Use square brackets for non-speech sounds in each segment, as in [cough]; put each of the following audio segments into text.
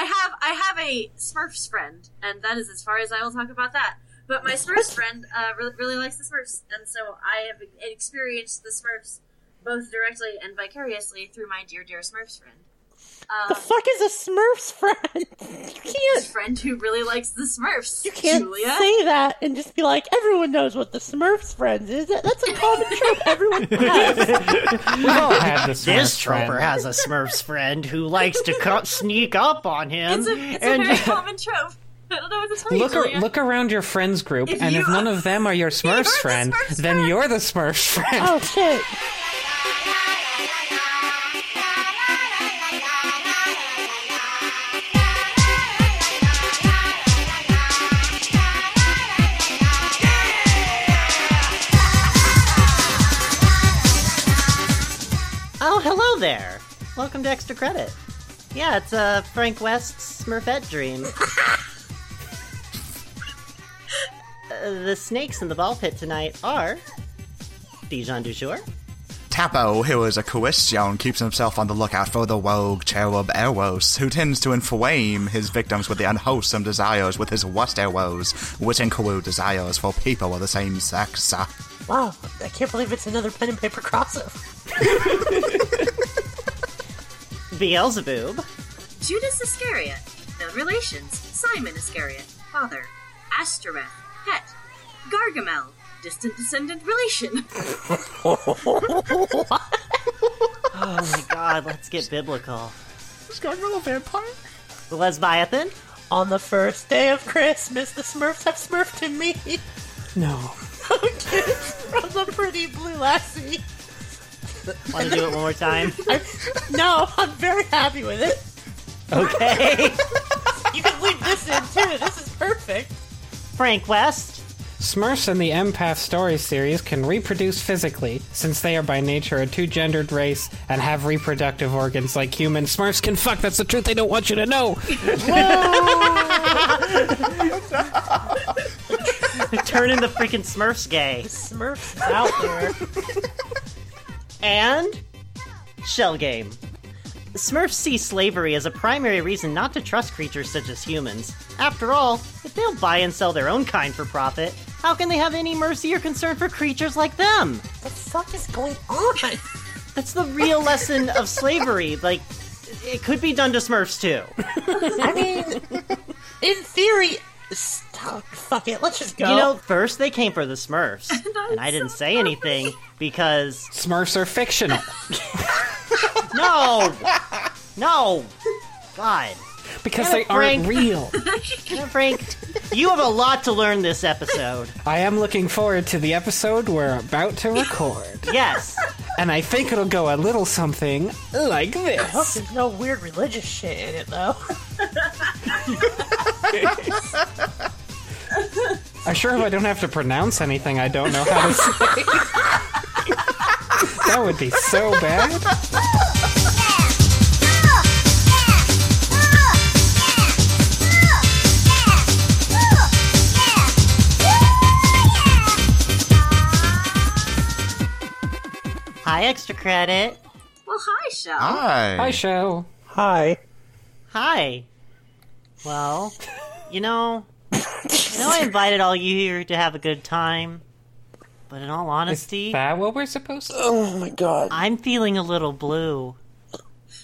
I have I have a Smurfs friend, and that is as far as I will talk about that. But my Smurfs friend uh, really, really likes the Smurfs, and so I have experienced the Smurfs both directly and vicariously through my dear, dear Smurfs friend. The um, fuck is a Smurfs friend? [laughs] You can't. friend who really likes the Smurfs. You can't Julia. say that and just be like, everyone knows what the Smurfs friends is. That's a common [laughs] trope everyone [laughs] has. We've all had the This Smurfs trooper has a Smurfs friend who likes to co- sneak up on him. It's a, it's and a very common trope. I don't know what to tell you, Look, ar- look around your friends group, If and you if none are- of them are your You're Smurfs the friend, Smurfs then friend. you're the Smurfs friend. oh shit. There. Welcome to Extra Credit. Yeah, it's uh, Frank West's Smurfette dream. [laughs] uh, the snakes in the ball pit tonight are Dijon Dujour, Tapo, who is a Question, keeps himself on the lookout for the rogue cherub Eros, who tends to inflame his victims with the unwholesome desires with his worst arrows, which include desires for people of the same sex. Wow, I can't believe it's another pen and paper crossover. [laughs] Beelzebub, Judas Iscariot. The relations: Simon Iscariot, father. Astereth, pet. Gargamel, distant descendant relation. [laughs] oh my god, let's get biblical. Is Gargamel a vampire? Lesbiathan, On the first day of Christmas, the Smurfs have smurfed in me. No. [laughs] Okay, from the pretty blue lassie. [laughs] want to do it one more time? I, no, I'm very happy with it. Okay. [laughs] You can leave this in too. This is perfect. Frank West, Smurfs in the Empath story series can reproduce physically, since they are by nature a two-gendered race and have reproductive organs like humans. Smurfs can fuck. That's the truth they don't want you to know. Whoa. [laughs] Turning the freaking Smurfs gay. Smurfs is out there. And Shell Game. Smurfs see slavery as a primary reason not to trust creatures such as humans. After all, if they'll buy and sell their own kind for profit, how can they have any mercy or concern for creatures like them? the fuck is going on? [laughs] That's the real lesson of slavery. Like, it could be done to Smurfs too. [laughs] I mean, in theory, stop. Fuck it. Let's just go. You know, first they came for the Smurfs, [laughs] I'm and I didn't so say anything because Smurfs are fictional [laughs] no, no, God. because Damn they it, Frank. aren't real. [laughs] Yeah, Frank, you have a lot to learn this episode. I am looking forward to the episode we're about to record, Yes. and I think it'll go a little something like I hope this. there's no weird religious shit in it, though. I sure hope I don't have to pronounce anything I don't know how to say. that would be so bad. Hi, extra credit. well, hi, show. Hi. Hi, show. Hi. Hi. Well, you know, [laughs] I know I invited all you here to have a good time, but in all Is honesty, that what we're supposed to? Oh my god. I'm feeling a little blue.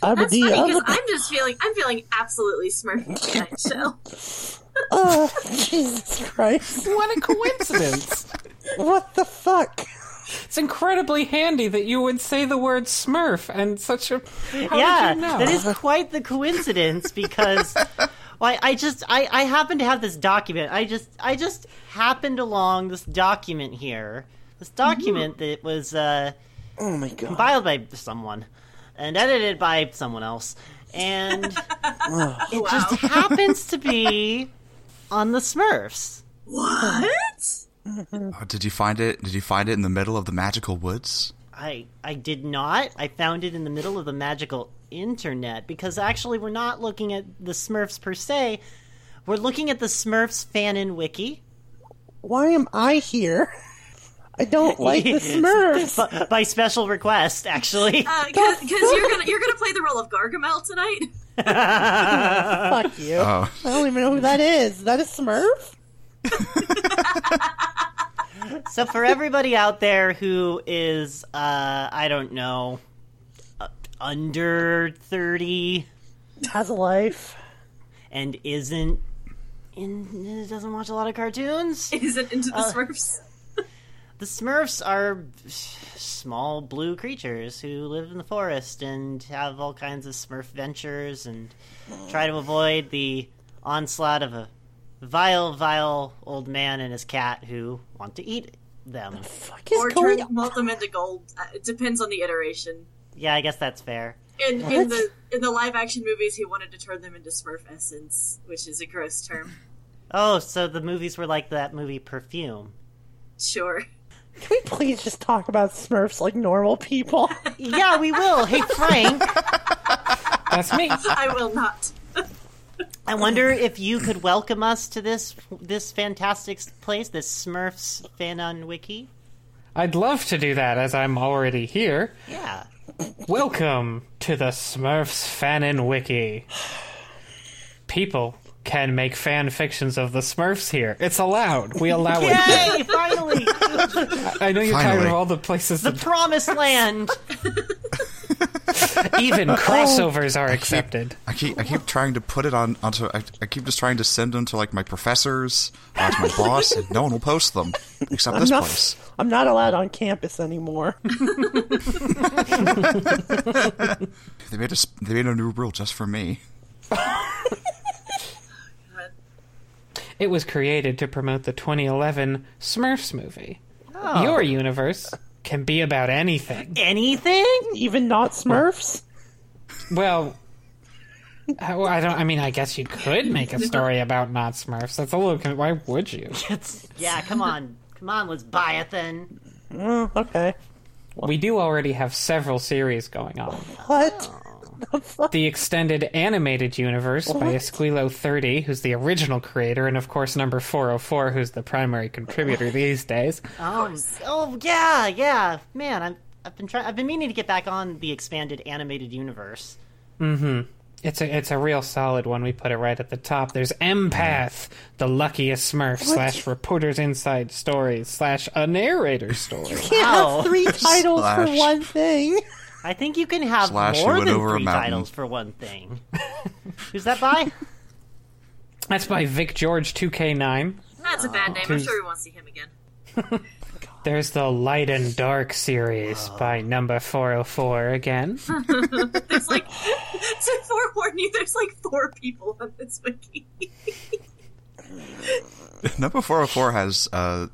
I'm That's funny because I'm just feeling I'm feeling absolutely smurfy tonight, Shell. [laughs] Oh, Jesus Christ. What a coincidence! [laughs] What the fuck? it's incredibly handy that you would say the word Smurf and such a. How yeah, you know? that is quite the coincidence because well, I, I just I, I happen to have this document. I just I just happened along this document here. This document that was uh, Oh my god. compiled by someone and edited by someone else, and [laughs] it just happens to be [laughs] on the Smurfs. What? Oh, did you find it? Did you find it in the middle of the magical woods? I I did not. I found it in the middle of the magical internet because actually we're not looking at the Smurfs per se. We're looking at the Smurfs fan in wiki Why am I here? I don't [laughs] like the [laughs] Smurfs. by, by special request. Actually, Because Uh, you're gonna you're gonna play the role of Gargamel tonight. [laughs] Fuck you. Oh. I don't even know who that is. Is that a Smurf? So for everybody out there who is, uh, I don't know, uh, under 30 Has a life. and isn't in, doesn't watch a lot of cartoons, Isn't into the Uh, Smurfs. [laughs] the Smurfs are small blue creatures who live in the forest and have all kinds of Smurf ventures and try to avoid the onslaught of a vile, vile old man and his cat who want to eat them. The Fuck is Or going turn melt them into gold. Uh, It depends on the iteration. Yeah, I guess that's fair. In in the in the live action movies, he wanted to turn them into Smurf essence, which is a gross term. Oh, so the movies were like that movie Perfume. Sure. Can we please just talk about Smurfs like normal people? [laughs] Yeah, we will. Hey, Frank, That's me. [laughs] I will not. I wonder if you could welcome us to this this fantastic place, this Smurfs Fanon Wiki. I'd love to do that as I'm already here. Yeah. Welcome to the Smurfs Fanon Wiki. People can make fan fictions of the Smurfs here. It's allowed. We allow it. Yay! Finally, [laughs] I know you're tired of all the places the that promised land. [laughs] even [laughs] oh. crossovers are accepted. I keep I keep trying to put it on onto I, I keep just trying to send them to like my professors or to my boss and no one will post them except this not- place. I'm not allowed on campus anymore. [laughs] [laughs] They made a s- they made a new rule just for me. It was created to promote the 2011 Smurfs movie. Oh. Your universe can be about anything. Anything? Even not Smurfs? Well, I I don't. I mean, I guess you could make a story about not Smurfs. That's a little. Why would you? [laughs] It's yeah. Come on, come on, Lisbiathan. Oh, mm, okay. We do already have several series going on. What? Oh. The? [laughs] The extended animated universe by Esquilo 30, who's the original creator, and of course number 404, who's the primary contributor these days. [laughs] Um, oh yeah, yeah, man. I'm, I've been trying. I've been meaning to get back on the expanded animated universe. Mhm. It's a it's a real solid one. We put it right at the top. There's Empath, the luckiest Smurf slash Reporters Inside Stories slash a narrator story. Can't Wow. have three [laughs] titles for one thing. I think you can have Slash more than over a three titles for one thing. Who's that by? [laughs] That's by Vic George 2K9. That's a bad name. I'm sure we won't see him again. [laughs] There's the Light and Dark series by number 404 again. [laughs] There's like to forewarn you, there's like four people on this wiki. Number four hundred four has uh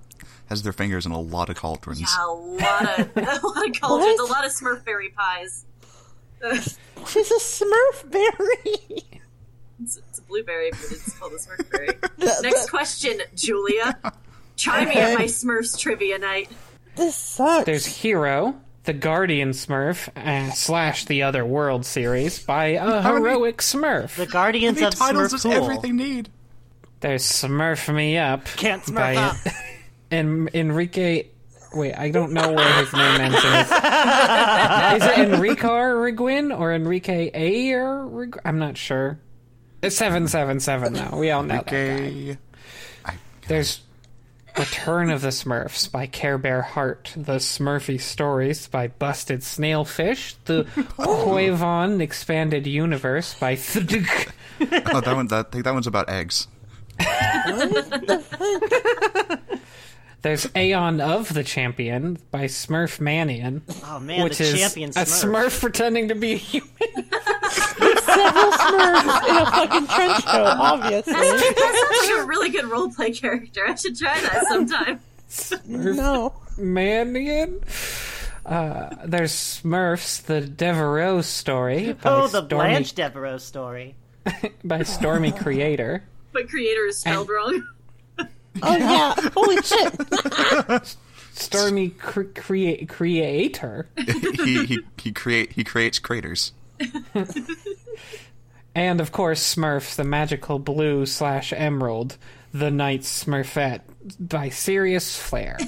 has their fingers in a lot of cauldrons. Yeah, a lot of [laughs] a lot of cauldrons, a lot of Smurfberry pies. She's a Smurf berry. It's, it's a blueberry, but it's called a Smurfberry. [laughs] Next question, Julia. [laughs] Try me at my Smurfs trivia night. This sucks. There's Hero, the Guardian Smurf, uh, slash the Other World series by a many- heroic Smurf. The Guardians How of many titles Smurf does Pool. everything need? There's Smurf Me Up. Can't Smurf by up. En- Enrique. Wait, I don't know where his name ends. in [laughs] Is it Enrique Riguin or Enrique A. or Reg- I'm not sure. It's seven seven seven though. We all know that. guy. There's Return of the Smurfs by Care Bear Heart, The Smurfy Stories by Busted Snailfish, The [laughs] Huevon Expanded Universe by [laughs] Thuduk. Oh, that one. That I think that one's about eggs. There's Aeon of the Champion by Smurf Manian, Oh man, which the is champion a Smurf. Smurf pretending to be a human. [laughs] Several Smurfs in a fucking trench coat, obviously. That sounds like a really good roleplay character. I should try that sometime. No. Manian. Uh, there's Smurfs, the Devereaux story by Oh, the Stormy, Blanche Devereaux story. [laughs] by Stormy Creator. But creator is spelled wrong. [laughs] Oh yeah. Holy shit. [laughs] Stormy cre- crea- Creator. [laughs] he he he create he creates craters. And of course, Smurfs, the magical blue slash emerald, the Night Smurfette by Sirius Flair.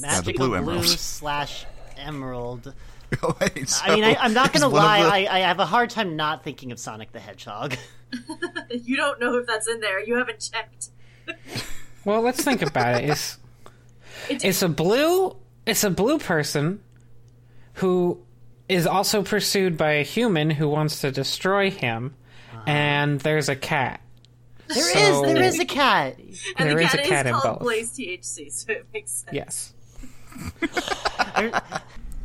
Magical blue blue, emerald. slash emerald. Oh, Wait, so I mean, I, I'm not gonna lie. the- I, I have a hard time not thinking of Sonic the Hedgehog. You don't know if that's in there. You haven't checked. Well, let's think about it. It's [laughs] It's- it's a blue it's a blue person who is also pursued by a human who wants to destroy him, ah. and there's a cat. There is, So- there is a cat. And There the is cat a cat is in called both. Blaze THC, so it makes sense. Yes. [laughs]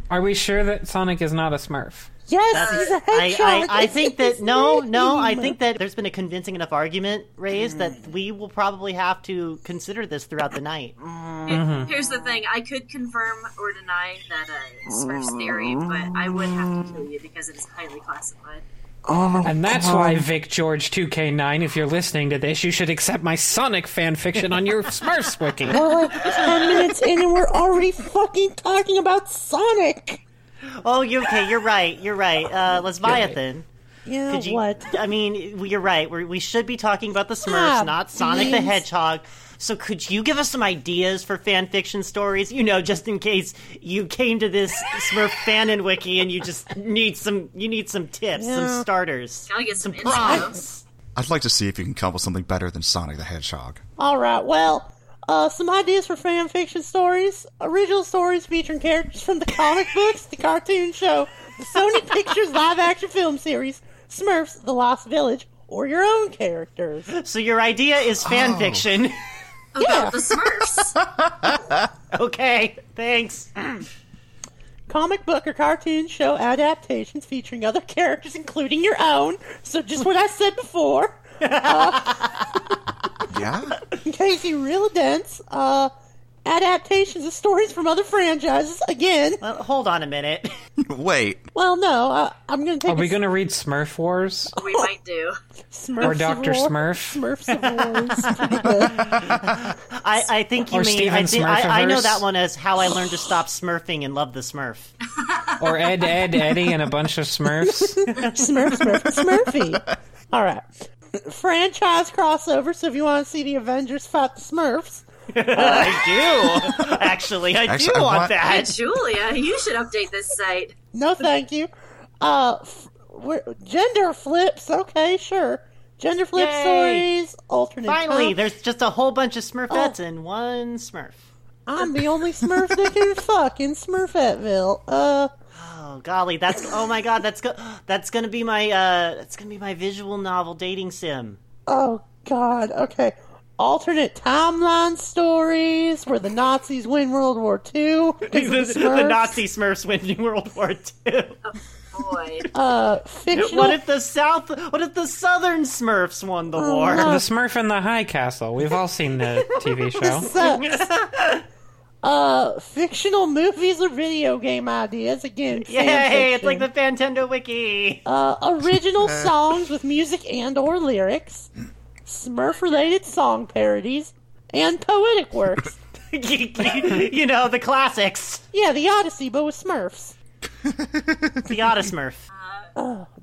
Are we sure that Sonic is not a Smurf? Yes, uh, he's a I, hedgehog. I, I It's [laughs] think that no, no. I think that there's been a convincing enough argument raised that mm. we will probably have to consider this throughout the night. Mm. Here's the thing: I could confirm or deny that uh, Smurf's theory, but I would have to kill you because it is highly classified. Oh, And that's why Vic George 2K9, if you're listening to this, you should accept my Sonic fan fiction on your [laughs] Smurfs wiki. We're like ten minutes in and we're already fucking talking about Sonic. Oh, you okay? You're right. You're right. Uh, Leviathan. Yeah, Could you, what? I mean, you're right. We're, we should be talking about the Smurfs, Ah, not Sonic the beans. Hedgehog. So, could you give us some ideas for fan fiction stories? You know, just in case you came to this Smurf fanon wiki and you just need some, you need some tips, Yeah. some starters, Gotta get some, some info. prompts. I'd like to see if you can come up with something better than Sonic the Hedgehog. All right, well, uh, some ideas for fan fiction stories. Original stories featuring characters from the comic [laughs] books, the cartoon show, the Sony [laughs] Pictures live-action film series, Smurfs: The Lost Village, or your own characters. So, your idea is fan Oh. fiction. [laughs] About Yeah. the Smurfs. okay, thanks. Comic book or cartoon show adaptations featuring other characters, including your own. So, just what I said before. [laughs] Yeah? In case you real dense, uh, adaptations of stories from other franchises. Again, Well, hold on a minute. [laughs] Wait. well, no, uh, I'm going to take Are we a going to read Smurf Wars? [laughs] we might do. Smurfs Or Dr. War- Smurf? Smurfs Wars. I, I think you Or mean. Steven I, think, I, I know that one as how I learned to stop smurfing and love the Smurf. Or Ed, Ed, Eddie, and a bunch of Smurfs? Smurf, Smurf, Smurfy. All right. [laughs] Franchise crossover. So if you want to see the Avengers fight the Smurfs, [laughs] I do. [laughs] Actually, I Actually, do I want want- Hey, that. Julia, you should update this site. no, thank you. Uh, f- we're- gender flips. Okay, sure. Gender flip Yay. stories. Alternate. Finally, time. there's just a whole bunch of Smurfettes Oh. in one Smurf. I'm the only Smurf that can fuck in Smurfettville. Uh, Oh golly, that's oh my god, that's go- that's gonna be my uh that's gonna be my visual novel dating sim. oh God. Okay. Alternate timeline stories where the Nazis win World War II. the, because of the Smurfs. Nazi Smurfs winning [laughs] World War II. Boy. Uh, [laughs] fictional. What if the South? What if the Southern Smurfs won the Oh, war? The Smurf in the High Castle. We've all seen the TV [laughs] show. Sucks. uh, fictional movies or video game ideas. Again, fan [laughs] Yay! It's like the fiction. Fantendo Wiki. uh, original [laughs] songs with music and or lyrics, Smurf-related song parodies, and poetic works. [laughs] you know the classics. yeah, the Odyssey, but with Smurfs. The Otta Smurf.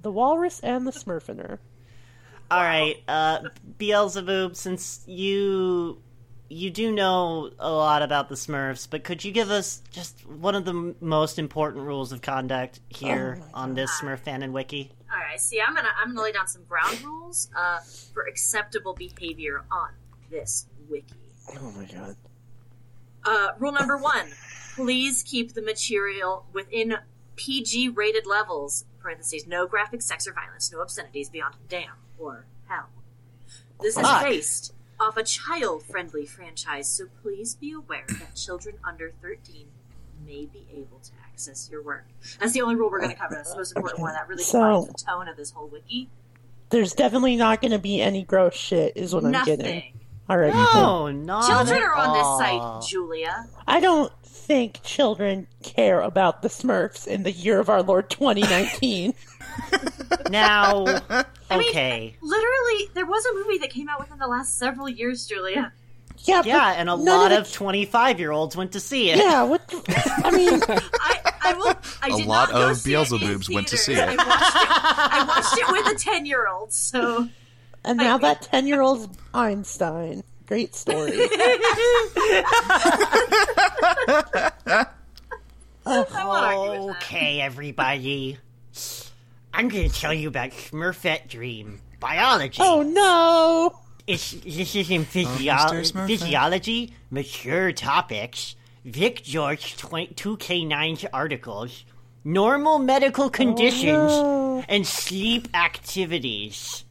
The Walrus and the Smurfiner. All right, uh, Beelzebub. Since you you do know a lot about the Smurfs, but could you give us just one of the m- most important rules of conduct here on this Smurf fan and wiki? All right. See, I'm gonna I'm gonna lay down some ground rules uh, for acceptable behavior on this wiki. Oh my god. Uh, rule number one: [laughs] Please keep the material within PG rated levels. Parentheses: No graphic sex or violence, no obscenities beyond damn or hell. This is based off a child friendly franchise, so please be aware that children under 13 may be able to access your work. That's the only rule we're going to cover. That's the most important one. That really So- defines the tone of this whole wiki. There's definitely not going to be any gross shit, is what I'm getting. Nothing. All right. No, not Children are on this site, Julia. I don't think children care about the Smurfs in the year of our Lord 2019. [laughs] [laughs] Now, mean- okay, Literally, there was a movie that came out within the last several years, Julia. yeah, yeah, and a lot of twenty-five-year-olds went to see it. Yeah, what the, I mean, [laughs] I, I will. I A did lot not of see it in Beelzebubs went to see it. I watched it. I watched it with a ten-year-old. So and now that 10 year old's Einstein. Great story. I won't argue with that. Okay, everybody. I'm going to tell you about Smurfette Dream biology. Oh no! It's, this is in oh, physio- Mr. Physiology, mature topics, Vic George 20- 2K9's articles, normal medical oh, conditions, no. and sleep activities.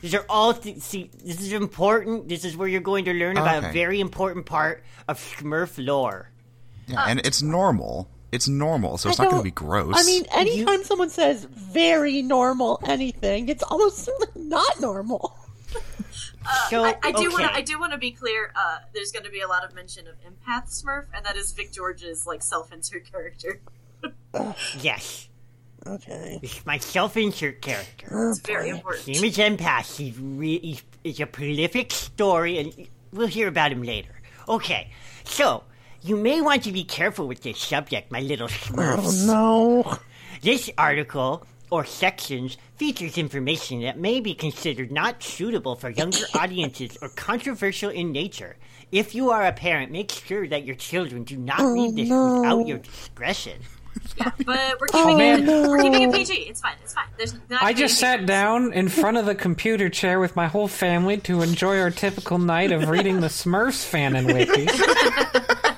These are all. Th- see, this is important. This is where you're going to learn about a very important part of Smurf lore. Yeah, and it's normal. It's normal, so it's not going to be gross. I mean, anytime someone says very normal anything, it's almost certainly not normal. So I, I do okay. want to. I do want to be clear. Uh, there's going to be a lot of mention of empath Smurf, and that is Vic George's like self-insert character. [laughs] Yes, Okay. it's my self-insert character. It's very important. Name is Empath. He's, re- he's, it's a prolific story, and we'll hear about him later. Okay, so you may want to be careful with this subject, my little Smurfs. Oh no. This article or sections features information that may be considered not suitable for younger [coughs] audiences or controversial in nature. If you are a parent, make sure that your children do not oh, read this no. without your discretion. Yeah, but we're keeping man. it. We're keeping it PG. It's fine. It's fine. There's not I just any sat down in front of the computer chair with my whole family to enjoy our typical night of reading the Smurfs fan and wiki. [laughs]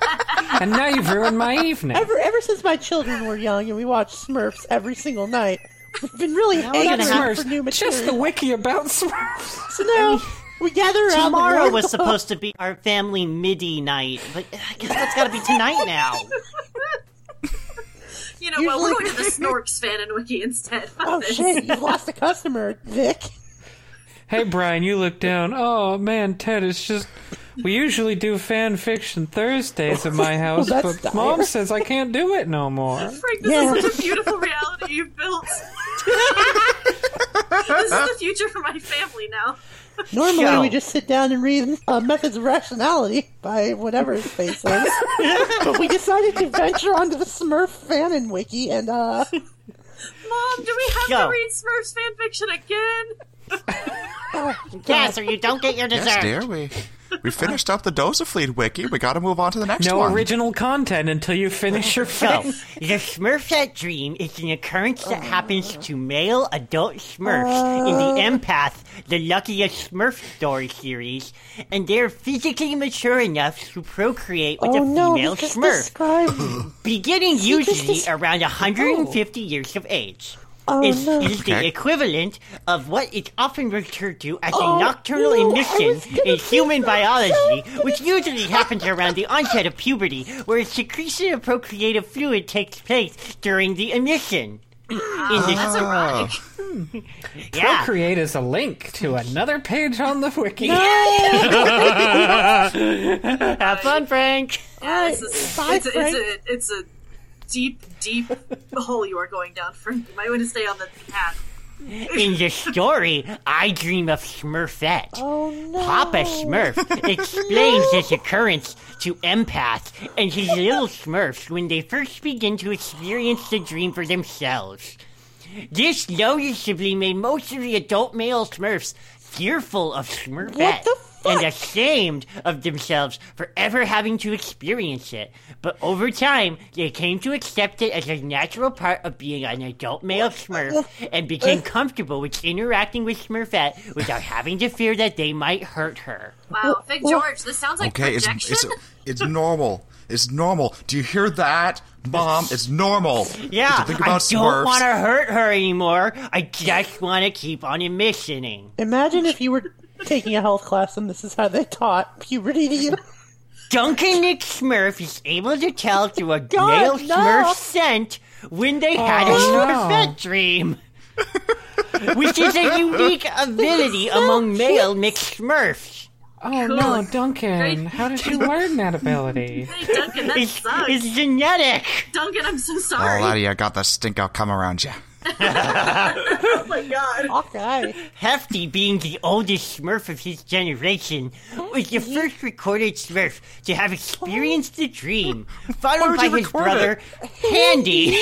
[laughs] and now you've ruined my evening. Ever ever since my children were young and we watched Smurfs every single night, we've been really hanging gonna around have- for new Smurfs, just the wiki about Smurfs. [laughs] So now we gather around. Tomorrow the was supposed to be our family MIDI night, but I guess that's got to be tonight now. You know what? We're Usually- going to the [laughs] Snorks fan and wiki instead. Oh shit! You lost a customer, Vic. Hey, Brian, you look down. Oh, man, Ted, it's just. We usually do fan fiction Thursdays at my [laughs] house, that's but dire. Mom says I can't do it no more. [laughs] Frank, this Yeah. is such a beautiful reality you've built. [laughs] this is the future for my family now. Normally Show. we just sit down and read uh, Methods of Rationality by whatever his face is, but we decided to venture onto the Smurf fanon wiki and uh, Mom, do we have Yo. to read Smurfs fan fiction again? [laughs] Yes, or you don't get your dessert. yes, dear, we we finished up the Dozafleet wiki. We got to move on to the next No one. original content until you finish your [laughs] So, the Smurfette dream is an occurrence that happens to male adult Smurfs in the uh. Empath, the Luckiest Smurf story series, and they're physically mature enough to procreate with oh a female he just Smurf, described. beginning usually des- around 150 years of age. Oh is, no. is the equivalent of what is often referred to as Oh, a nocturnal no, emission in human that. biology, which usually happens around the onset of puberty, where a secretion of procreative fluid takes place during the emission. [clears throat] In the, That's Oh, [laughs] ironic. yeah, Procreate is a link to another page on the wiki. [laughs] have fun, Frank. Yeah, this is, Bye, it's, a, Frank. it's, a, it's a deep, deep [laughs] hole you are going down, Frank. You might want to stay on the path. In the [laughs] story, I dream of Smurfette. Oh no. Papa Smurf [laughs] explains this occurrence to Empath and his little Smurfs when they first begin to experience the dream for themselves. This noticeably made most of the adult male Smurfs fearful of Smurfette What the fuck? And ashamed of themselves for ever having to experience it. But over time, they came to accept it as a natural part of being an adult male Smurf uh, and became uh. comfortable with interacting with Smurfette without having to fear that they might hurt her. Wow, Vic George, this sounds like okay, it's, projection. it's it's normal. It's normal. Do you hear that, Mom? It's normal. Yeah, To think I don't Smurfs. want to hurt her anymore. I just want to keep on emissioning. Imagine if you were taking a health class and this is how they taught puberty to you. Duncan McSmurf is able to tell through a God, male no. Smurf scent when they had a Oh, no. Smurfette dream. Which is a unique ability [laughs] among male mixed Smurfs. Oh no, Duncan! How did you learn that ability? Hey, Duncan, that It's, sucks. it's genetic. Duncan, I'm so Oh, sorry. laddie, I got the stink out come around you. Oh my god. Hawkeye. Hefty, being the oldest Smurf of his generation, was the first recorded Smurf to have experienced the dream, followed by his record brother, Handy.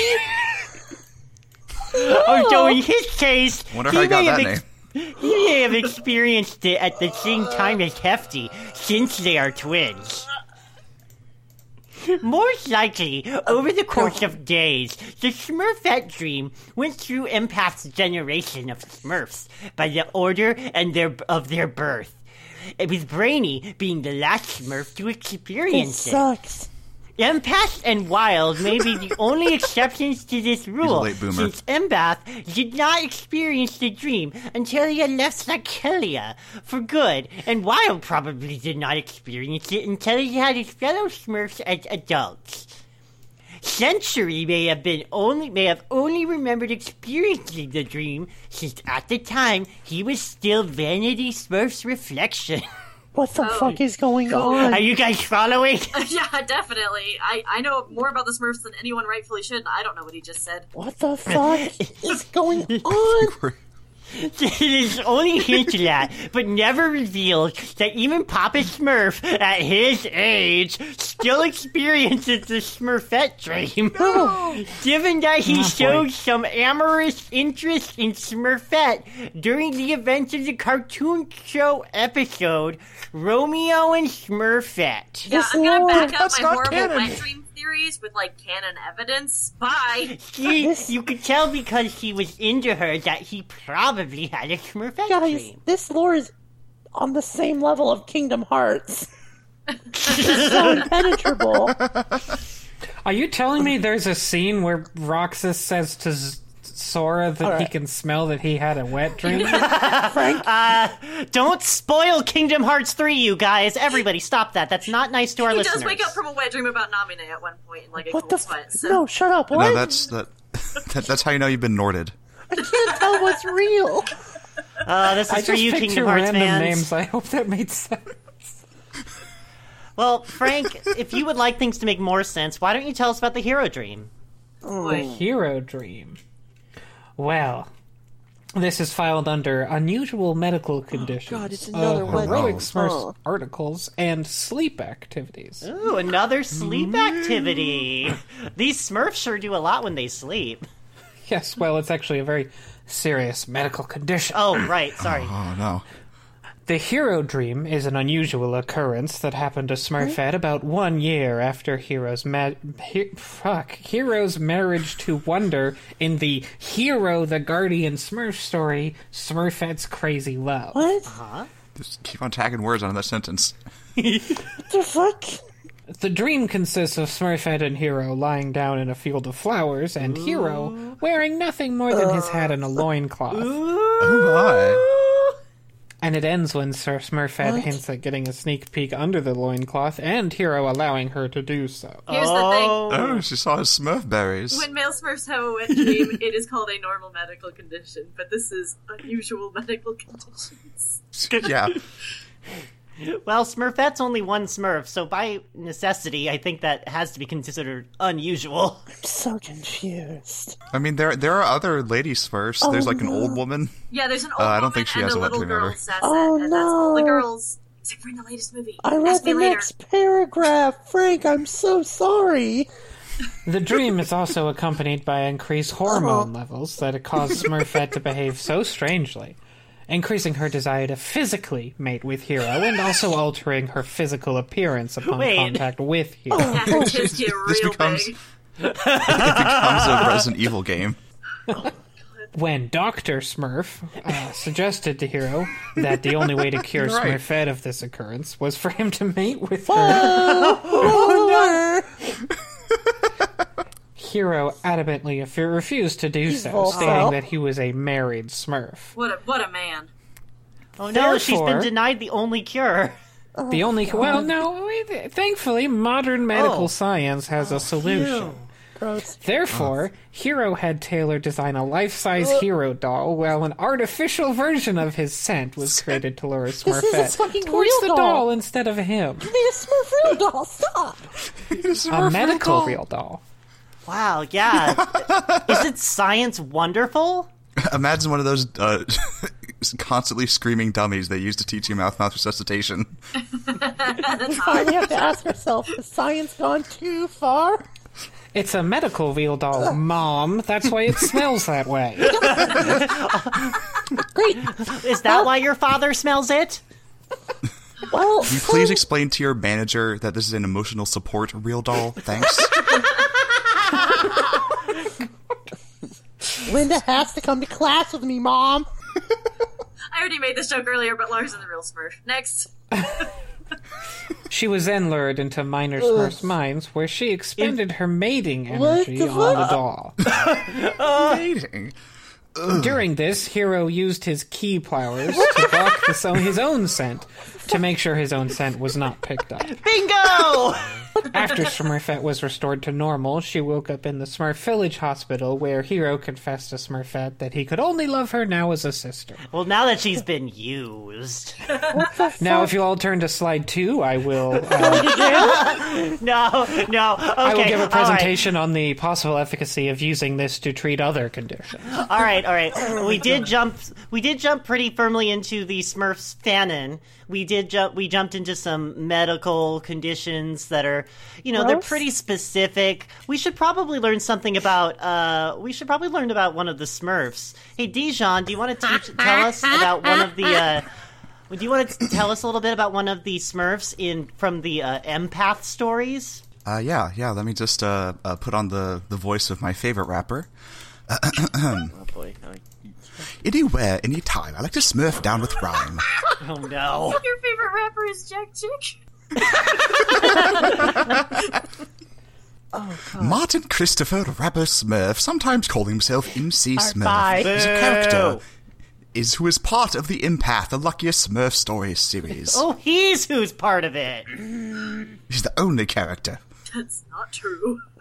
Oh, Although in his case, Wonder he how I got may have that ex- name. he may have experienced it at the same time as Hefty, since they are twins. [laughs] Most likely, over the course of days, the Smurfette dream went through Empath's generation of Smurfs by the order and their of their birth. It was Brainy being the last Smurf to It experience it. sucks. Empath and Wild may be the [laughs] only exceptions to this rule, since Empath did not experience the dream until he had left Psychelia for good, and Wild probably did not experience it until he had his fellow Smurfs as adults. Century may have been only may have only remembered experiencing the dream, since at the time he was still Vanity Smurf's reflection. [laughs] What the Oh, fuck is going on? Are you guys following? [laughs] yeah, definitely. I, I know more about the Smurfs than anyone rightfully should. and I don't know what he just said. What the fuck [laughs] is going on? [laughs] [laughs] It is only hinted at, but never revealed, that even Papa Smurf, at his age, still experiences the Smurfette dream. [laughs] Given that he Oh, boy. showed some amorous interest in Smurfette during the events of the cartoon show episode Romeo and Smurfette. Yeah, I'm gonna lord- back up that's my not horrible canon. wet dream theories with like canon evidence. Bye. [laughs] He, This- you could tell because he was into her that he probably had a Smurfette Guys, dream. this lore is on the same level of Kingdom Hearts. It's so [laughs] impenetrable. Are you telling me there's a scene where Roxas says to Z- Sora that he can smell that he had a wet dream? [laughs] Frank, Don't spoil Kingdom Hearts 3, you guys. Everybody, stop that. That's not nice to our He listeners. does wake up from a wet dream about Namine at one point in like a what cold the sweat. f- So. No, shut up. What? No, that's that, that. That's how you know you've been Norded. I can't tell what's real. Uh, this is I for just you, Kingdom two Hearts random fans. names. I hope that made sense. Well, Frank, if you would like things to make more sense, why don't you tell us about the hero dream? Boy. Hero dream. Well, this is filed under unusual medical conditions, Oh, God, it's another uh, wet heroic dream. Oh. articles, and sleep activities. Ooh, another sleep Mm. activity. These Smurfs sure do a lot when they sleep. Yes, well, it's actually a very serious medical condition. Oh, right. Sorry. Oh no. The hero dream is an unusual occurrence that happened to Smurfette about one year after Hero's ma- he- fuck Hero's marriage to Wonder in the Hero the Guardian Smurf story, Smurfette's Crazy Love. What? Huh? Just keep on tagging words onto that sentence. What the fuck? The dream consists of Smurfette and Hero lying down in a field of flowers, and Hero wearing nothing more than his hat and a uh. loincloth. Oh And it ends when Sir Smurfette What? hints at getting a sneak peek under the loincloth, and Hero allowing her to do so. Here's the thing. Oh, oh she saw his Smurf berries. When male Smurfs have a wet [laughs] dream, it is called a normal medical condition, but this is unusual [laughs] medical conditions. yeah. Well, Smurfette's only one Smurf, so by necessity, I think that has to be considered unusual. I'm so confused. I mean, there there are other lady Smurfs. There's like an old woman. Yeah, there's an old Uh, I don't woman think she and has a a little girl ever. Sassette, Oh, and that's all the girls, except for in the latest movie. I read Ask me the later. next paragraph. Frank, I'm so sorry. The dream is also accompanied by increased [laughs] hormone levels that cause Smurfette to behave so strangely, increasing her desire to physically mate with Hero and also [laughs] altering her physical appearance upon Wait. contact with Hero. Yeah, her tits get This real becomes- big. It becomes a Resident Evil game. When Dr. Smurf uh, suggested to Hero that the only way to cure [laughs] right. Smurfette of this occurrence was for him to mate with her, [laughs] Oh, Hero adamantly af- refused to do so, Evil stating self. that he was a married Smurf. What a what a man. Oh no, she's been Therefore- denied the only cure. [laughs] The only well, no, wait, thankfully, modern medical Oh. science has a oh, solution. Gross. Therefore, Hero had Tailor design a life-size Hero doll, while an artificial version of his scent was created to lure is a Smurfette fucking towards real the doll. doll instead of him. You need a Smurf real doll. Stop. [laughs] A medical real doll. Wow, yeah. [laughs] Isn't science wonderful? Imagine one of those uh, [laughs] constantly screaming dummies they use to teach you mouth-mouth resuscitation. Finally have to ask ourselves, has science gone too far? It's a medical real doll, Mom. That's why it smells that way. [laughs] Great. Is that why your father smells it? Well, Can you please explain to your manager that this is an emotional support real doll? Thanks. [laughs] Linda has to come to class with me, Mom. [laughs] I already made this joke earlier, but Lars is the real Smurf. Next. [laughs] She was then lured into Miner Smurf's minds, where she expended her mating energy the on the doll. Dating. During this, Hero used his key plowers to block the his own scent to make sure his own scent was not picked up. Bingo! After Smurfette was restored to normal, she woke up in the Smurf Village Hospital, where Hero confessed to Smurfette that he could only love her now as a sister. well, now that she's been used. Now, if you all turn to slide two, I will. [laughs] Uh, No, no. Okay. I will give all a right. presentation on the possible efficacy of using this to treat other conditions. All right, all right. We did jump. We did jump pretty firmly into the Smurfs fanon. We did jump. We jumped into some medical conditions that are, you know, they're pretty specific. We should probably learn something about. Uh, we should probably learn about one of the Smurfs. Hey, Dijon, do you want to teach, tell us about one of the? Uh, do you want to tell us a little bit about one of the Smurfs in from the uh, empath stories? Uh, yeah, yeah. Let me just uh, uh, put on the, the voice of my favorite rapper. [clears throat] Oh boy! Anywhere, anytime. I like to smurf down with rhyme. [laughs] Oh no! Your favorite rapper is Jack Chick? [laughs] Martin Christopher Rapper Smurf, sometimes calling himself MC Smurf, bye. is a character is who is part of the Empath, the Luckiest Smurf Stories series. Oh, he's who's part of it. He's the only character. That's not true. [laughs] [laughs]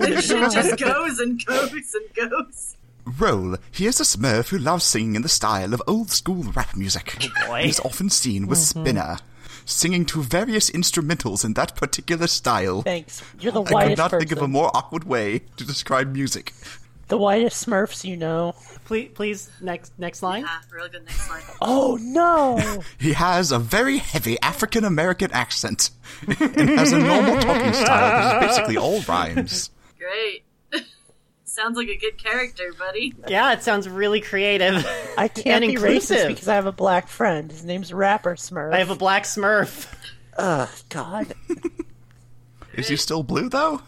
this shit just oh, goes and goes and goes. Roll. He is a Smurf who loves singing in the style of old school rap music. boy. He is often seen with Spinner, singing to various instrumentals in that particular style. Thanks. You're the I could not person. think of a more awkward way to describe music. the whitest Smurfs you know. Please, please, next next line. Ah, really good next line. Oh no! [laughs] He has a very heavy African American accent [laughs] and has a normal talking style, which is basically all rhymes. Great. Sounds like a good character, buddy. Yeah, it sounds really creative. I [laughs] can't And be inclusive. racist because I have a black friend. His name's Rapper Smurf. I have a black Smurf. Ugh, God, Is he still blue though?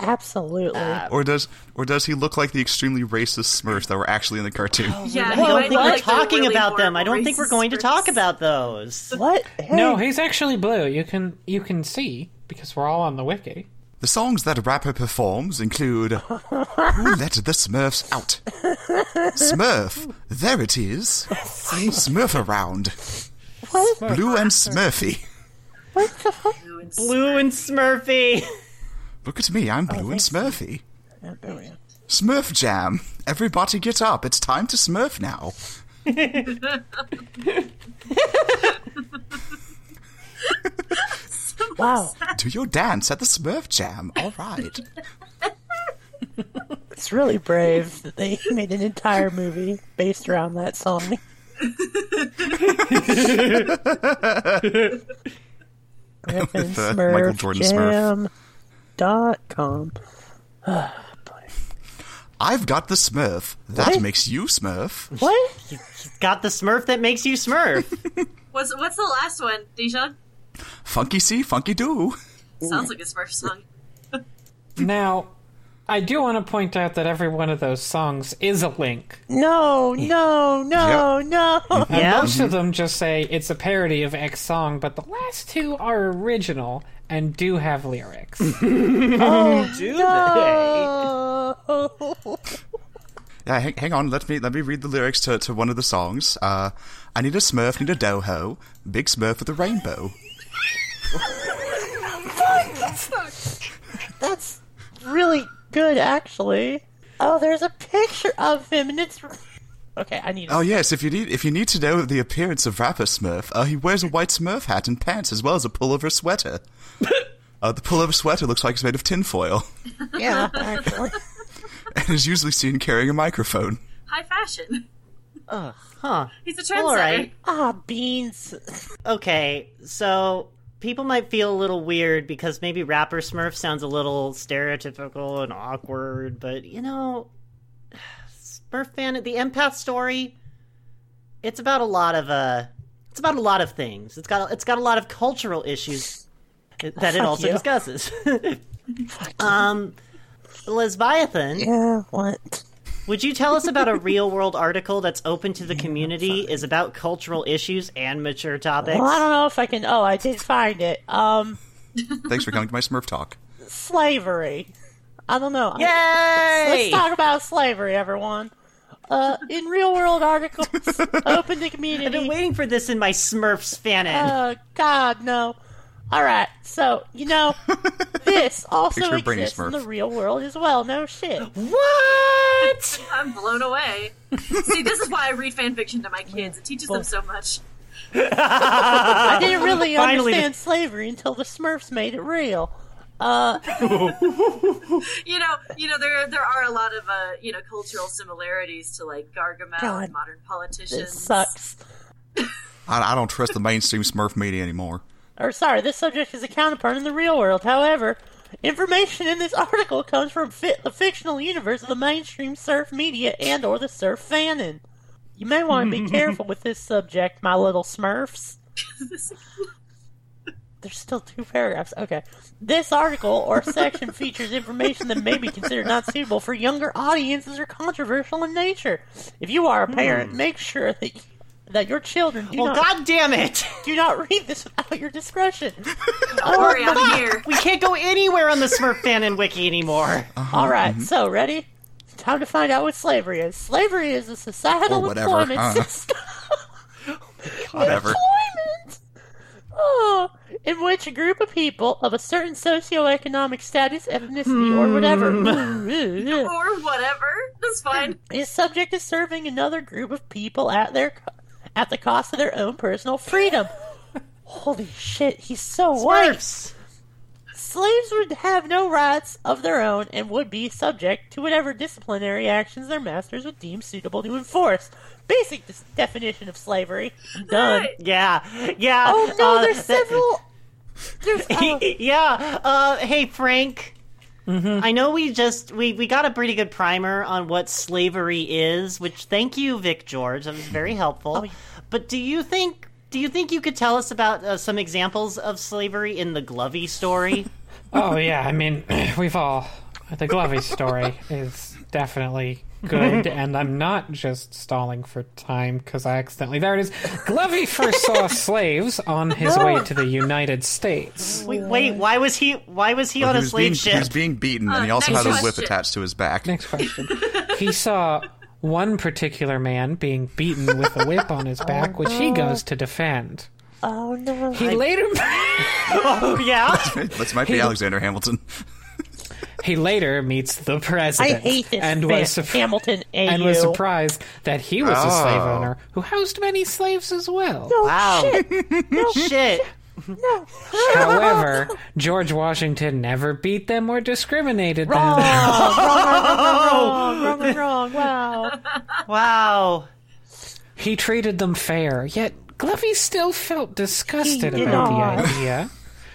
absolutely. Uh, or does or does he look like the extremely racist Smurfs that were actually in the cartoon? [laughs] Yeah, I don't think we're like talking really about them. I don't think we're racist going to talk about those. what? Hey, No, he's actually blue. You can you can see because we're all on the wiki. The songs that rapper performs include Who Let the Smurfs Out? Smurf, there it is. Smurf around. what? Blue and Smurfy. What the fuck? Blue and Smurfy. Look at me, I'm blue oh, and thanks. Smurfy. Oh, there we go. Smurf Jam. Everybody get up. It's time to Smurf now. [laughs] Wow, [laughs] Do your dance at the Smurf Jam. All right. [laughs] it's really brave that they [laughs] made an entire movie based around that song. Griffin With, uh, Smurf Michael Jordan Smurf. Jam dot com. [sighs] I've got the Smurf. That What? makes you Smurf. What? You Got the Smurf that makes you Smurf. What's what's the last one, Dijon? Funky see, funky do. Sounds like a Smurf song. [laughs] Now, I do want to point out that every one of those songs is a link. No, no, no, no. And Yeah. most of them just say it's a parody of X song, but the last two are original and do have lyrics. [laughs] Oh, [laughs] Do no. Yeah, hang, hang on. Let me let me read the lyrics to, to one of the songs. Uh, I need a Smurf, need a doho, big Smurf with a rainbow. [laughs] That's really good, actually. Oh, there's a picture of him, and it's. Okay, I need. Oh yes, if you need if you need to know the appearance of Rapper Smurf, uh, he wears a white Smurf hat and pants as well as a pullover sweater. [laughs] uh, the pullover sweater looks like it's made of tinfoil [laughs] Yeah, actually. and is usually seen carrying a microphone. High fashion. Huh. He's a trendsetter. All right. Ah, beans. Okay, so people might feel a little weird because maybe rapper Smurf sounds a little stereotypical and awkward, but you know, [sighs] Smurf fan, the empath story, it's about a lot of uh, It's about a lot of things. It's got it's got a lot of cultural issues [laughs] that it also you. discusses. [laughs] um, Lesbiathan, Yeah, what? Would you tell us about a [laughs] real world article that's open to the community, is about cultural issues and mature topics? Well, I don't know if I can. Oh, I did find it. Um, Thanks for coming to my Smurf talk. slavery. I don't know. Yay! Let's talk about slavery, everyone. Uh, in real world articles, [laughs] open to community. I've been waiting for this in my Smurfs fanon. Uh, God, no. Alright, so, you know, [laughs] this also Picture of Brainy exists in the real world as well. No shit. what? [laughs] I'm blown away. See, this is why I read fan fiction to my kids. It teaches them so much. I didn't really [laughs] Finally, understand slavery until the Smurfs made it real. Uh, You know, you know, there there are a lot of uh, you know, cultural similarities to like Gargamel God, and modern politicians. this sucks. I, I don't trust the mainstream Smurf media anymore. Or, sorry, this subject is a counterpart in the real world. However, information in this article comes from fi- the fictional universe of the mainstream Smurf media and or the Smurf fanon. You may want to be [laughs] careful with this subject, my little Smurfs. [laughs] There's still two paragraphs. Okay. This article or section features information that may be considered not suitable for younger audiences or controversial in nature. If you are a parent, hmm. make sure that that your children do Well, not god damn it! do not read this without your discretion. Don't worry, I'm here. We can't go anywhere on the Smurf fanon wiki anymore. Uh-huh, All right, mm-hmm. so ready? Time to find out what slavery is. Slavery is a societal Or whatever, employment huh? system. [laughs] Whatever. employment. Oh, in which a group of people of a certain socioeconomic status, ethnicity, or whatever hmm. [laughs] Or whatever. That's fine. is subject to serving another group of people at their at the cost of their own personal freedom. Holy shit, he's so white. Slaves would have no rights of their own and would be subject to whatever disciplinary actions their masters would deem suitable to enforce. Basic dis- definition of slavery. Done. Yeah, yeah. Oh no, uh, there's that- several. There's [laughs] oh, yeah. Uh, hey, Frank. I know we just we we got a pretty good primer on what slavery is, which thank you, Vic George. That was very [laughs] helpful. yeah. But do you think do you think you could tell us about uh, some examples of slavery in the Glovey story? [laughs] Oh yeah, I mean, [clears throat] we've all the Glovey story is definitely good, and I'm not just stalling for time because I accidentally there it is. Glovey first saw [laughs] slaves on his way to the United States. wait, wait, why was he why was he on he a was slave being, ship? He was being beaten, and he Uh, also next had a whip attached to his back. Next question. [laughs] He saw one particular man being beaten with a whip on his back, which he goes to defend. oh no. He later [laughs] oh yeah. This might be Alexander Hamilton. He later meets the I president hate this and fan- was sur- Hamilton AU. and was surprised that he was a slave Oh. owner who housed many slaves as well. No Wow. shit. [laughs] No Shit. No. However, George Washington never beat them or discriminated Wrong, them. [laughs] wrong, wrong, wrong, wrong, wrong, Wow. Wow. He treated them fair, yet Glovey still felt disgusted about not. the idea,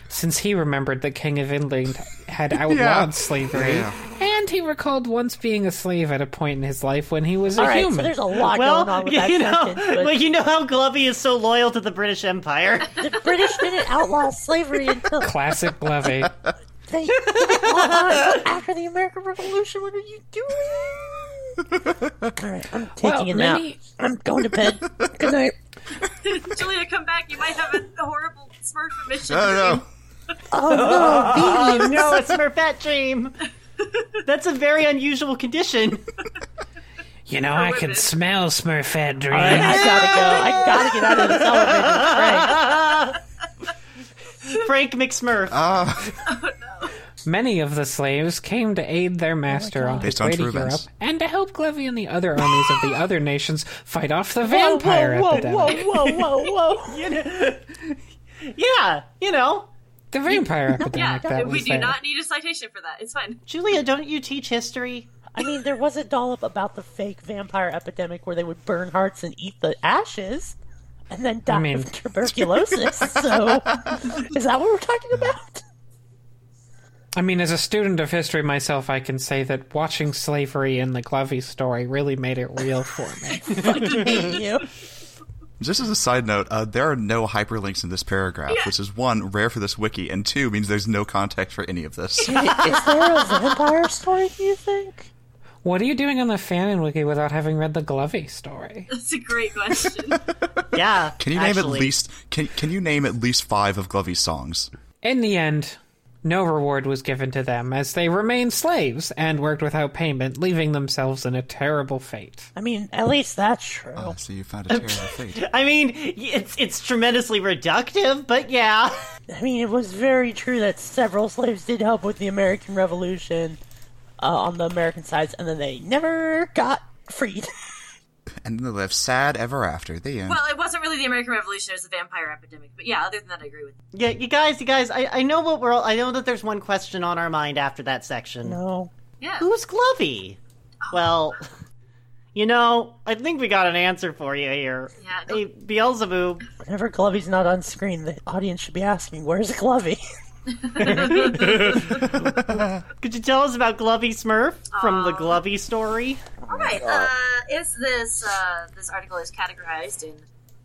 since he remembered the King of England had [laughs] outlawed Yeah. slavery, Yeah. and he recalled once being a slave at a point in his life when he was a All right, so human. there's a lot Well, going on with that you know, sentence, but well, you know how Glovey is so loyal to the British Empire. [laughs] the British didn't outlaw slavery until Classic Glovey. [laughs] they didn't outlaw it until after the American Revolution. What are you doing? All right, I'm taking Well, a nap. many- I'm going to bed. Good night. Julia, come back. You might have a, a horrible Smurf emission. No, no. Oh no, [laughs] Oh no, it's Smurfette dream. That's a very unusual condition. You know, I can women. smell Smurfette All right, dreams. I gotta go. I gotta get out of this [laughs] elevator. Frank McSmurf. Uh, oh, [laughs] no. Many of the slaves came to aid their master on his way to true Europe, and to help Glovey and the other armies of the [gasps] other nations fight off the Whoa, vampire whoa, epidemic. whoa, whoa, whoa, whoa. Yeah, you know. The vampire [laughs] Yeah, epidemic that we was do there. not need a citation for that. It's fine. Julia, don't you teach history? I mean, there was a dollop about the fake vampire epidemic where they would burn hearts and eat the ashes and then die mean- of tuberculosis. [laughs] so, is that what we're talking about? I mean, as a student of history myself, I can say that watching slavery in the Glovey story really made it real for me. [laughs] Fucking hate you. Just as a side note, uh, there are no hyperlinks in this paragraph, which is one rare for this wiki, and two means there's no context for any of this. Is there a vampire story, do you think? What are you doing on the Fanon wiki without having read the Glovey story? That's a great question. [laughs] Yeah. Can you name at least can can you name at least five of Glovey's songs? In the end, no reward was given to them as they remained slaves and worked without payment, leaving themselves in a terrible fate. I mean, at least that's true. Oh, so you found a [laughs] terrible fate. I mean, it's it's tremendously reductive, but yeah. I mean, it was very true that several slaves did help with the American Revolution uh, on the American sides, and then they never got freed. [laughs] And they live sad ever after. The end. well, it wasn't really the American Revolution; it was the vampire epidemic. But yeah, other than that, I agree with. You. Yeah, you guys, you guys, I, I know what we're all, I know that there's one question on our mind after that section. no. Yeah. Who's Glovey? Oh. Well, you know, I think we got an answer for you here. Yeah, Hey, Beelzebub, Whenever Glovey's not on screen, the audience should be asking, "Where's Glovey?" [laughs] [laughs] could you tell us about Glovey Smurf from the Glovey story? All right. Uh, is this uh, this article is categorized in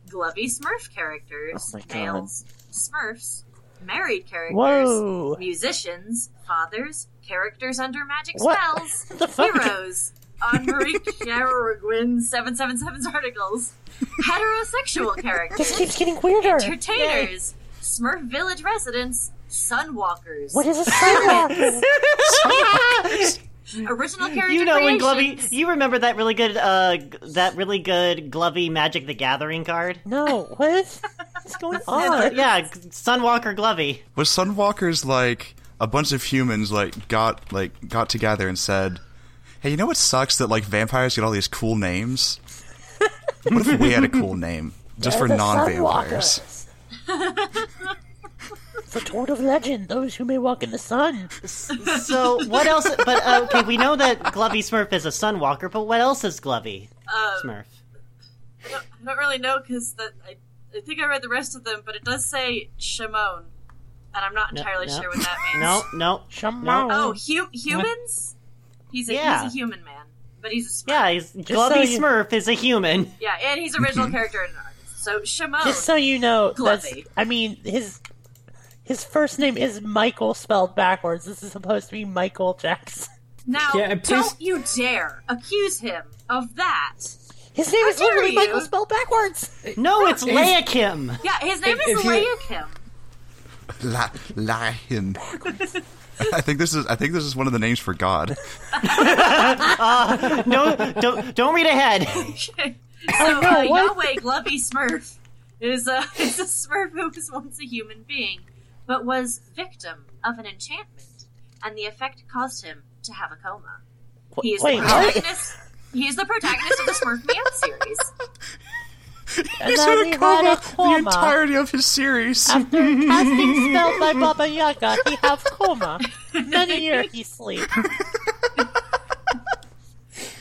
Glovey Smurf characters, Oh my God. males, Smurfs, married characters, Whoa. musicians, fathers, characters under magic What? spells, [laughs] The fuck? heroes. On Marie Carragwin 777's articles, heterosexual characters, This keeps getting weirder. entertainers, Smurf village residents, sunwalkers, What is a [laughs] sidewalker? [laughs] original character You know when creations. Glovey, you remember that really good, uh, that really good Glovey Magic the Gathering card? no, what is what's going [laughs] on? Yeah, G- Sunwalker Glovey. Was Sunwalkers like a bunch of humans like got like got together and said, "Hey, you know what sucks that like vampires get all these cool names? what if we had a cool name just for non-vampires?" Sunwalkers. the Tort of Legend, those who may walk in the sun. [laughs] So what else? But uh, okay, we know that Glovey Smurf is a Sunwalker, but what else is Glovey Uh, Smurf? I don't, I don't really know because I, I think I read the rest of them, but it does say Shimon, and I'm not entirely no. sure what that means. No, no, Shimon. Oh, hu- humans? He's a Yeah. he's a human man, but he's a Smurf. yeah, he's, so Glovey you- Smurf is a human. yeah, and he's original [clears throat] character and an artist. So Shimon. Just so you know, that's, Glovey. I mean, his his first name is Michael spelled backwards. This is supposed to be Michael Jackson. now, Yeah, please- don't you dare accuse him of that. His name is literally you. Michael spelled backwards. No, it's Layakim. Yeah, his name If- is if you- Layakim. La- lie him. I think this is I think this is one of the names for God. [laughs] No, don't don't read ahead. [laughs] [laughs] So, no, uh, what? Yahweh Glovey Smurf is a, is a Smurf who was once a human being, but was victim of an enchantment, and the effect caused him to have a coma. He is Wait, the what? protagonist. He is the protagonist of the Smurf Man series. [laughs] He's then in he a coma the entirety of his series. After casting [laughs] spell by Baba Yaga, he have coma. Many year he sleep. [laughs] All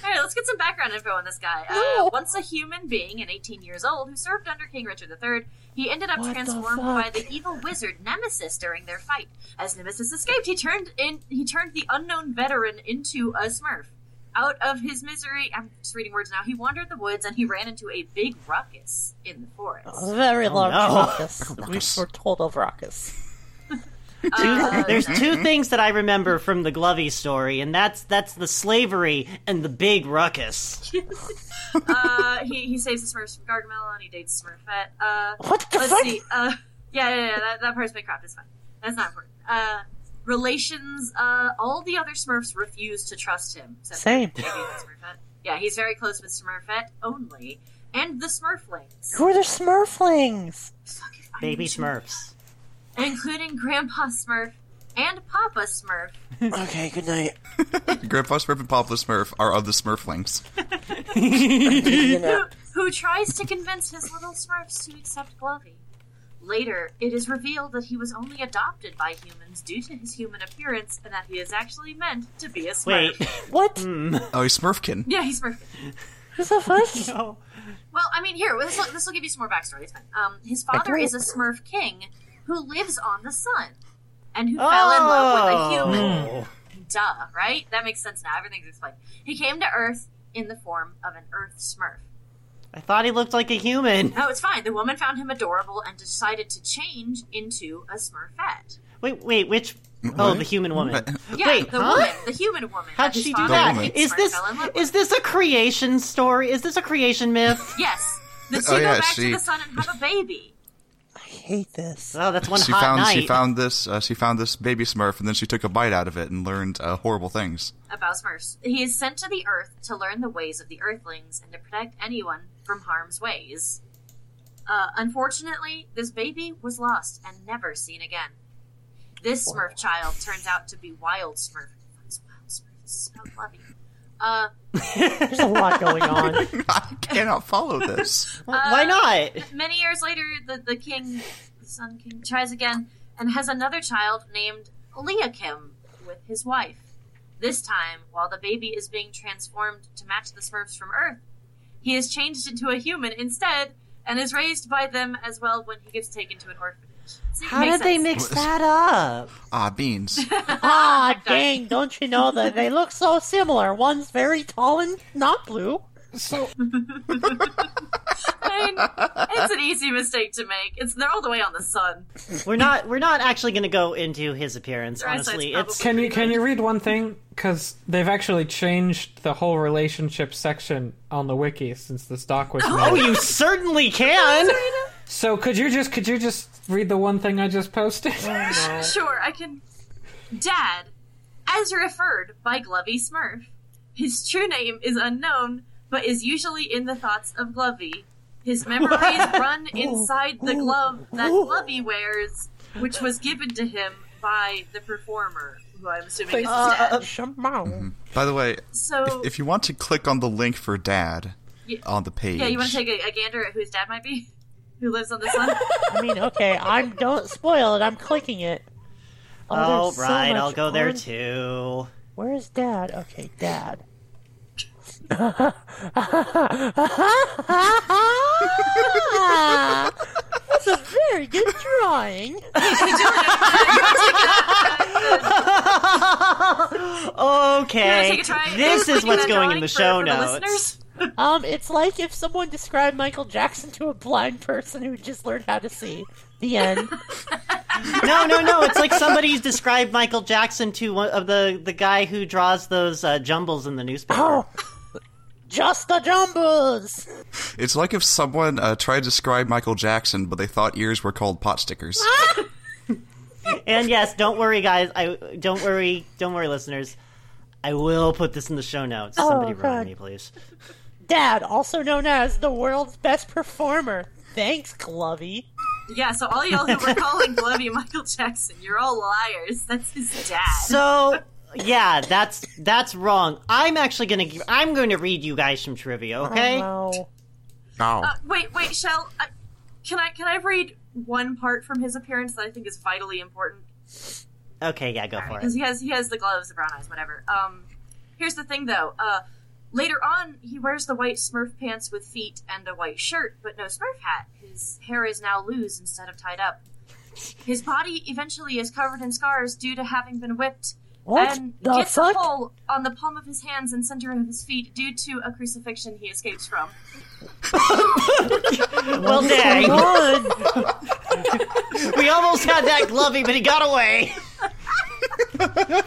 right, let's get some background info on this guy. Uh, No. once a human being and 18 years old who served under King Richard III, he ended up What the transformed by the evil wizard Nemesis during their fight. As Nemesis escaped, he turned in he turned the unknown veteran into a Smurf. Out of his misery, I'm just reading words now. He wandered the woods and he ran into a big ruckus in the forest. A very oh, large no. raucous. [laughs] We [laughs] were told of raucous. Uh, There's two things that I remember from the Glovey story, and that's that's the slavery and the big ruckus. [laughs] uh, he, he saves the Smurfs from Gargamel and he dates Smurfette. Uh, What the let's fuck? see. Uh, yeah, yeah, yeah. That, that part's been cropped. It's fine. That's not important. Uh, relations. Uh, all the other Smurfs refuse to trust him. Same. maybe the Smurfette. Yeah, he's very close with Smurfette only, and the Smurflings, Who are the Smurflings? Baby Smurfs. Including Grandpa Smurf and Papa Smurf. [laughs] Okay, good night. [laughs] Grandpa Smurf and Papa Smurf are of the Smurflings. [laughs] You know. who tries to convince his little Smurfs to accept Glovey. Later, it is revealed that he was only adopted by humans due to his human appearance, and that he is actually meant to be a Smurf. Wait. What? Oh, he's Smurfkin. Yeah, he's Smurfkin. Who's the first? No. Well, I mean, here this will, this will give you some more backstory. It's fine. Um, his father is a Smurf king who lives on the sun, and who fell in love with a oh. human. Oh. Duh, right? That makes sense now. Everything's explained. He came to Earth in the form of an Earth Smurf. I thought he looked like a human. No, it's fine. The woman found him adorable and decided to change into a Smurfette. Wait, wait, which? Oh, the human woman. Yeah, Wait, the huh? woman, the human woman. How'd she do father that? woman. Pete Is Smurf this fell in love is this a creation story? Is this a creation myth? Yes. That she Oh, go yeah, back she- to the sun and have a baby. I hate this. Oh, that's one she hot found night. she found this uh, she found this baby Smurf and then she took a bite out of it and learned uh, horrible things. about Smurfs. He is sent to the Earth to learn the ways of the Earthlings and to protect anyone from harm's ways. Uh, unfortunately, this baby was lost and never seen again. This Smurf child turns out to be Wild Smurf. What's Wild Smurf? This is about Fluffy. Uh, [laughs] There's a lot going on. [laughs] I cannot follow this. [laughs] Why not? many years later, the, the king, the Sun King, tries again and has another child named Leakim with his wife. This time, while the baby is being transformed to match the Smurfs from Earth, he is changed into a human instead and is raised by them as well when he gets taken to an orphanage. See, it How makes did they mix that up? Ah, beans. [laughs] ah, [laughs] dang, don't you know that they look so similar? One's very tall and not blue. So [laughs] I mean, it's an easy mistake to make. It's they're all the way on the sun. We're not. We're not actually going to go into his appearance. Their Honestly, it's can you can you read one thing? Because they've actually changed the whole relationship section on the wiki since the stock was made. Oh, you certainly can. So could you just could you just read the one thing I just posted? Oh, [laughs] sure, I can. Dad, as referred by Glovey Smurf. His true name is unknown, but is usually in the thoughts of Glovey. His [laughs] memories run inside the glove that Glovey wears, which was given to him by the performer, who I'm assuming is his dad. Shamao. Uh, uh, uh, mm-hmm. By the way, So, if you want to click on the link for Dad Yeah. on the page, yeah, you want to take a, a gander at whose dad might be? Who lives on the sun? [laughs] I mean, okay, I'm don't spoil it. I'm clicking it. Oh, All there's so right, much I'll go there on- too. Where's Dad? Okay, Dad. That's a very good drawing. [laughs] Okay, Take a try. this is Clicking what's that going in drawing the for- show for the notes. listeners? Um, it's like if someone described Michael Jackson to a blind person who just learned how to see. The end. [laughs] No, no, no. It's like somebody's described Michael Jackson to one of the the guy who draws those uh, jumbles in the newspaper. Oh, just the jumbles. it's like if someone uh, tried to describe Michael Jackson, but they thought ears were called pot stickers. [laughs] And yes, don't worry, guys. I don't worry, don't worry, listeners. I will put this in the show notes. Somebody Oh, remind God. me, please. Dad, also known as the world's best performer. Thanks, Glovey. Yeah, so all y'all who were calling Glovey Michael Jackson, you're all liars. That's his dad. So yeah, that's that's wrong. I'm actually gonna give, I'm going to read you guys some trivia. Okay. Oh, No. Uh, wait, wait, Shell. I, can I can I read one part from his appearance that I think is vitally important? Okay, yeah, go for it. Because he has he has the gloves, the brown eyes, whatever. Um, here's the thing though. Uh, later on, he wears the white Smurf pants with feet and a white shirt, but no Smurf hat. His hair is now loose instead of tied up. His body eventually is covered in scars due to having been whipped. What and the gets fuck? a hole on the palm of his hands and center of his feet due to a crucifixion he escapes from. [laughs] [laughs] [laughs] Well, dang, [laughs] we almost had that Glovey, but he got away.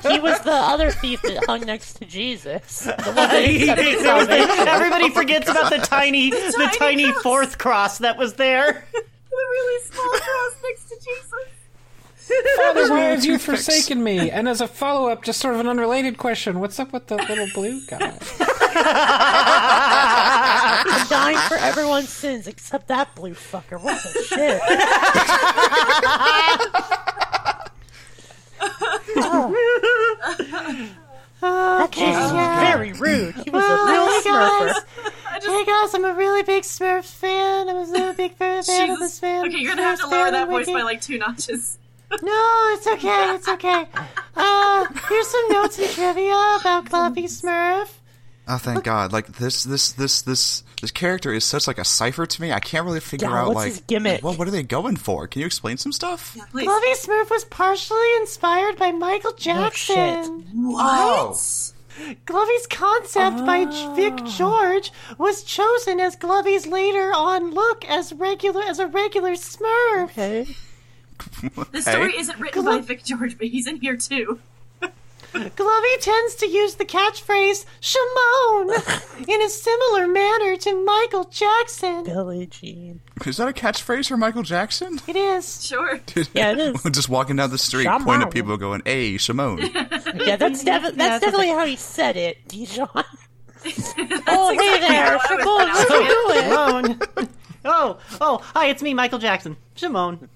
he was the other thief that hung next to Jesus. The one that [laughs] accepted salvation. Everybody forgets about the tiny, the tiny tiny fourth cross that was there. The really small cross next to Jesus. Father, why have you forsaken me? And as a follow up, just sort of an unrelated question, what's up with the little blue guy? [laughs] I'm dying for everyone's sins except that blue fucker. What the shit? Oh. That Jesus was very rude. He was a oh, real smurfer. Hey guys, I'm a really big Smurfs fan. I'm a really big fan of Jesus. this fan. Okay, you're gonna have to lower that voice Wiki. by like two notches. No, it's okay. It's okay. Uh, here's some notes and trivia about Fluffy Smurf. Oh, thank God! Like this, this, this, this, this character is such like a cipher to me. I can't really figure Yeah, out what's like his gimmick? Well, what are they going for? Can you explain some stuff? Please. Fluffy Smurf was partially inspired by Michael shit. Jackson. Oh, Glovey's concept by J- Vic George was chosen as Glovey's later on look as regular as a regular Smurf. Okay. [laughs] The story Hey. isn't written by Vic George, but he's in here too. [laughs] Glovey tends to use the catchphrase "Shimon" [laughs] in a similar manner to Michael Jackson. Billie Jean. Is that a catchphrase for Michael Jackson? It is. Sure. Yeah, it is. Just walking down the street, Shimon. pointing at people, going, "Hey, Shimon." Yeah, that's, defi- that's that's definitely how he said it, Dijon. oh, hey there, how I would Shimon, pronounce how you doing? Shimon. oh, oh, hi, it's me, Michael Jackson. Shimon.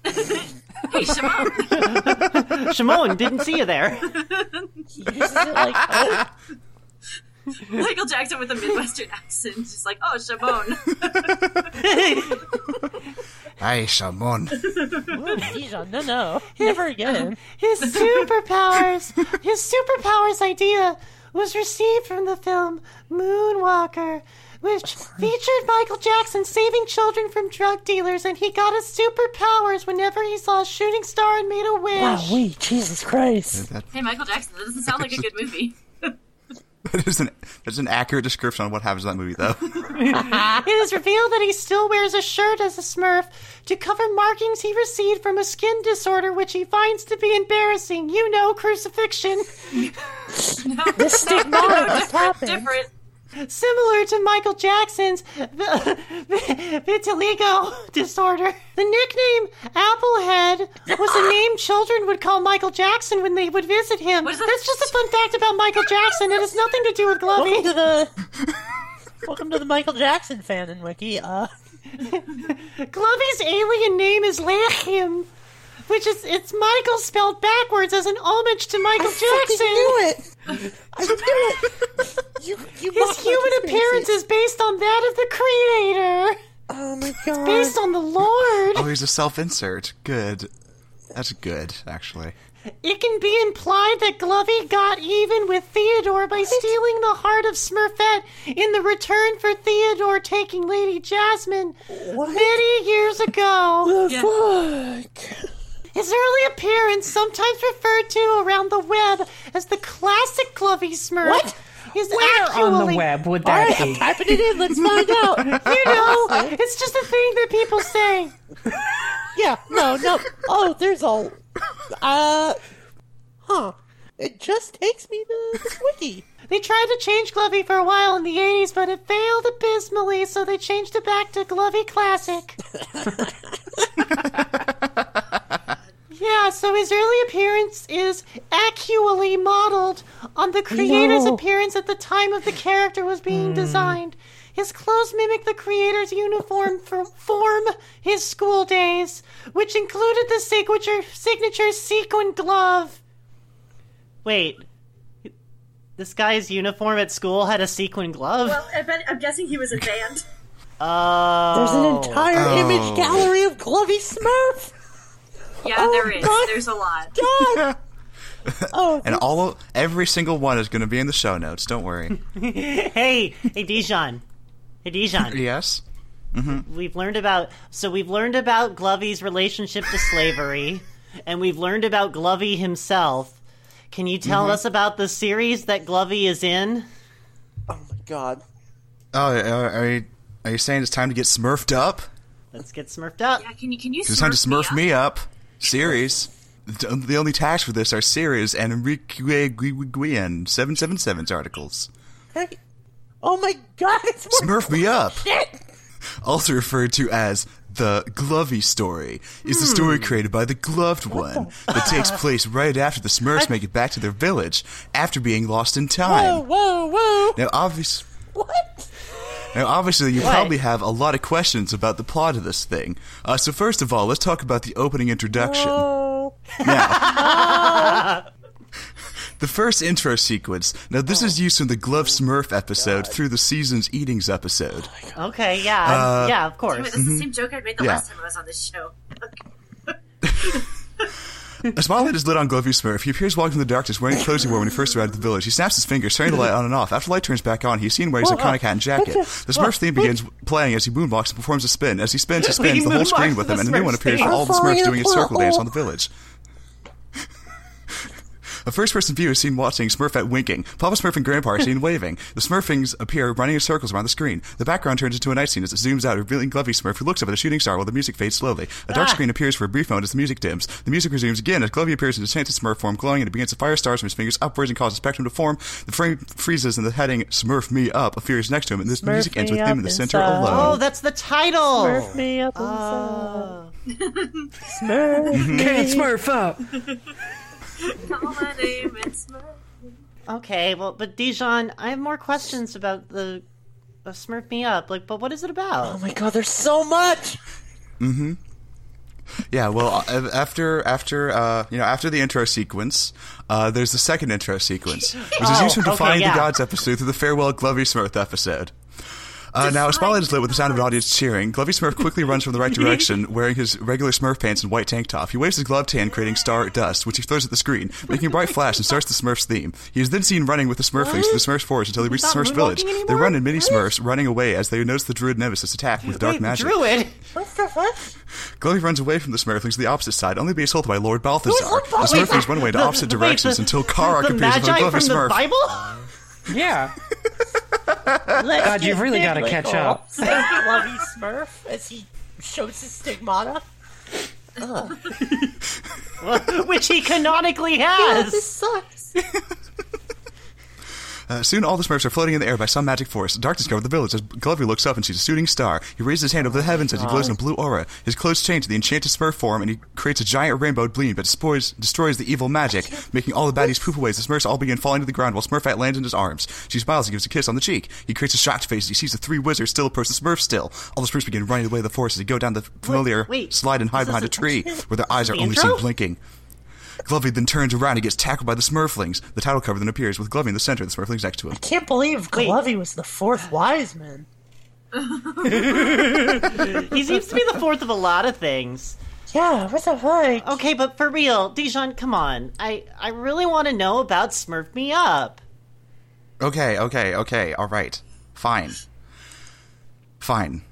Hey, Shimon. [laughs] Shimon, didn't see you there. He uses it like, oh, Michael Jackson with a Midwestern accent. Just like, oh, Shimon. [laughs] hey, Shimon. Dijon, no, no, never again. His superpowers, his superpowers idea was received from the film Moonwalker, which featured Michael Jackson saving children from drug dealers, and he got his superpowers whenever he saw a shooting star and made a wish. Wow, wait, Jesus Christ. That, Hey, Michael Jackson. That doesn't sound like a good movie. [laughs] [laughs] that is an that's an accurate description on what happens in that movie, though. [laughs] It is revealed that he still wears a shirt as a Smurf to cover markings he received from a skin disorder, which he finds to be embarrassing. You know, crucifixion. The stigma of this happened. Different. Similar to Michael Jackson's vitiligo disorder. The nickname Applehead was a name children would call Michael Jackson when they would visit him. That? That's just a fun fact about Michael Jackson. It has nothing to do with Glovey. Welcome to the [laughs] welcome to the Michael Jackson fan in Wiki. Uh, [laughs] Glovey's alien name is Lachim, which is it's Michael spelled backwards as an homage to Michael Jackson. I knew it. I knew it. [laughs] You, you His human appearance is based on that of the creator, Oh my god. It's based on the Lord. Oh, he's a self-insert. Good. That's good, actually. It can be implied that Glovey got even with Theodore by stealing the heart of Smurfette in the return for Theodore taking Lady Jasmine What many years ago. the fuck? His early appearance, sometimes referred to around the web as the classic Glovey Smurf, What? is Where on the web would that right, be? typing it in. Let's find out. You know, it's just a thing that people say. Yeah, no, no. Oh, there's a. Uh. Huh. It just takes me to the wiki. They tried to change Glovey for a while in the 80s, but it failed abysmally, so they changed it back to Glovey Classic. [laughs] yeah, so his early appearance is actually modeled on the creator's No. appearance at the time of the character was being hmm. designed. His clothes mimic the creator's uniform for form his school days, which included the signature signature sequin glove. Wait, this guy's uniform at school had a sequin glove? Well, I bet, I'm guessing he was a band. [laughs] Oh. There's an entire Oh. image gallery of Glovey Smurf. Yeah, Oh, there is. God. There's a lot. God. [laughs] Oh, [laughs] And all of, every single one is going to be in the show notes. Don't worry. [laughs] Hey, hey Dijon. Hey Dijon. yes. Mm-hmm. we've learned about so we've learned about Glovey's relationship to slavery, and we've learned about Glovey himself. Can you tell mm-hmm. us about the series that Glovey is in? oh my god. Oh, are, are you are you saying it's time to get smurfed up? Let's get smurfed up. Yeah, can you can you It's time to smurf up? me up. Series. The um, the only tags for this are series and Enrique Guillen 777's articles. Hey. Oh my god, it's Smurf me up. shit. Also referred to as the Glovey story, is the story hmm. created by the Gloved One that takes place right after the Smurfs make it back to their village after being lost in time. whoa, whoa. whoa! Now, obvious, What? Now, obviously, you What? probably have a lot of questions about the plot of this thing. Uh, so, first of all, let's talk about the opening introduction. Oh. [laughs] Now, the first intro sequence. Now, this is used from the Glove Smurf episode through the season's Eatings episode. Okay, yeah, yeah, of Wait, course. that's the same joke I made the Yeah. last time I was on this show. [laughs] [laughs] A spotlight is lit on Glovey Smurf. He appears walking in the darkness wearing clothes he wore when he first arrived at the village. He snaps his fingers, turning the light on and off. After the light turns back on, he's seen wearing his Whoa, iconic hat and jacket. The this? Smurf's theme begins playing as he moonwalks and performs a spin. As he spins, he [laughs] spins He the whole screen with him, and a the new one appears for all the Smurfs doing a circle dance on the village. A first person view is seen watching Smurfette winking. Papa Smurf and Grandpa are seen [laughs] waving. The Smurflings appear running in circles around the screen. The background turns into a night scene as it zooms out, revealing Glovey Smurf who looks up at a shooting star while the music fades slowly. A dark ah. screen appears for a brief moment as the music dims. The music resumes again as Glovey appears in enchanted Smurf form, glowing and it begins to fire stars from his fingers upwards and cause a spectrum to form. The frame freezes and the heading Smurf Me Up appears next to him, and this Smurf music ends with him in the center inside. alone. Oh, that's the title. Smurf me up inside. Ah. [laughs] Smurf. Can't smurf up. [laughs] Call my name and Smurf. Okay, well, but Dijon, I have more questions about the uh, Smurf Me Up. Like, but what is it about? Oh my god, there's so much! Mm-hmm. Yeah, well, after after uh, you know after the intro sequence, uh, there's the second intro sequence, which is Oh, used from okay, Defying yeah. the Gods episode through the Farewell Glovey Smurf episode. Uh, now, a spotlight is lit with the sound of an audience cheering. Glovey Smurf quickly runs from the right [laughs] direction, wearing his regular Smurf pants and white tank top. He waves his gloved hand, creating star dust, which he throws at the screen, making a bright [laughs] flash and starts the Smurfs theme. He is then seen running with the Smurflings to the Smurfs forest until he reaches the Smurfs village. moonwalking They run in mini Smurfs, running away as they notice the Druid Nemesis attack with dark Wait, magic. Druid. What the fuck? Glovey runs away from the Smurflings to the opposite side, only to be assaulted by Lord Balthazar. The? Smurflings run away to opposite the- directions the- until Karak appears Magi Glovey from the Smurf. Bible? [laughs] Yeah. [laughs] Let's God, you've really gotta catch up. says Glovey Smurf as he shows his stigmata. [laughs] Which he canonically Yeah, has. this sucks. Uh, soon all the Smurfs are floating in the air by some magic force. Darkness covered the village as Glovey looks up and sees a shooting star. He raises his hand over the heavens as he glows in a blue aura. His clothes change to the enchanted Smurf form and he creates a giant rainbow gleam that destroys, destroys the evil magic, making all the baddies poof away as the Smurfs all begin falling to the ground while Smurfette lands in his arms. She smiles and gives a kiss on the cheek. He creates a shocked face as he sees the three wizards still approach the Smurfs still. All the Smurfs begin running away the forest as they go down the familiar wait. slide and hide behind a a- tree [laughs] where their eyes are only intro? seen blinking. Glovey then turns around and gets tackled by the Smurflings. The title cover then appears with Glovey in the center the Smurflings next to him. I can't believe Wait. Glovey was the fourth wise man. [laughs] He seems to be the fourth of a lot of things. Yeah, what the fuck? Okay, but for real, Dijon, come on. I, I really want to know about Smurf Me Up. Okay, okay, okay, alright. Fine. Fine.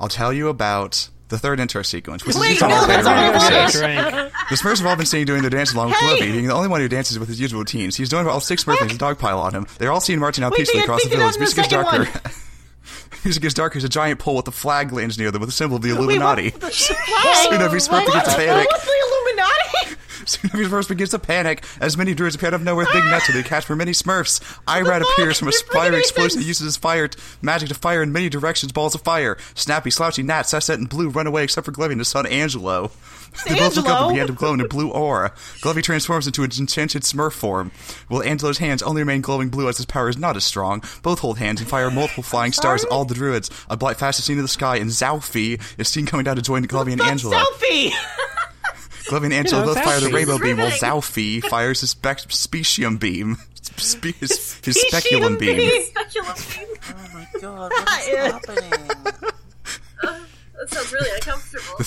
I'll tell you about the third intro sequence, which Wait, is all no, that's their not what I episodes. Drink. The Smurfs have all been seen doing their dance along with Hey! Glovey, being the only one who dances with his usual routines. He's joined by all six Smurflings and dogpile on him. They're all seen marching out Wait, peacefully across the village. the Music gets darker. [laughs] Music gets darker as a giant pole with a flag lands near them with a symbol of the Wait, what? Illuminati. The Soon flag? [laughs] every Smurf what? begins to panic. What's [laughs] the Illuminati? Soon every Smurf begins to panic as many druids appear out of nowhere with big nets and they catch for many Smurfs. [laughs] Irad appears from a bringing explosion that uses his fire magic to fire in many directions balls of fire. Snappy, Slouchy, Nat, Sassette, and Blue run away except for Glovey and his son Angelo. [laughs] They both look up and begin to glow in a blue aura. Glovey transforms into an enchanted Smurf form, while Angelo's hands only remain glowing blue as his power is not as strong. Both hold hands and fire multiple flying stars at all the druids. A bright flash is seen in the sky, and Zalfi is seen coming down to join Glovey and Angelo. Selfie! Glovey and Angelo You know, both fire the rainbow beam, while Riveting. Zalfi fires his spec- specium beam. [laughs] Spe- his, his speculum beam. beam. Speculum beam. Oh my god, what is [laughs] happening? [laughs] That sounds really uncomfortable.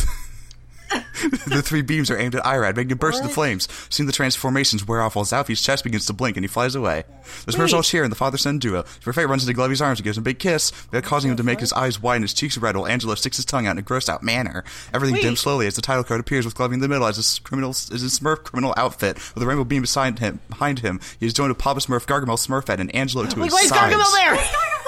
The three beams are aimed at Irad, making him burst into flames. Seeing the transformations wear off while Zalfi's chest begins to blink and he flies away. The Smurfs all cheer and the father-son duo. Perfect runs into Glovey's arms and gives him a big kiss, uh, causing him to make his eyes wide and his cheeks red while Angelo sticks his tongue out in a grossed out manner. Everything Wait. dims slowly as the title card appears with Glovey in the middle as his criminal as his Smurf criminal outfit with a rainbow beam beside him behind him. He is joined with Papa Smurf, Gargamel Smurfette, and Angelo to Wait, his why is sides. Gargamel there? [laughs]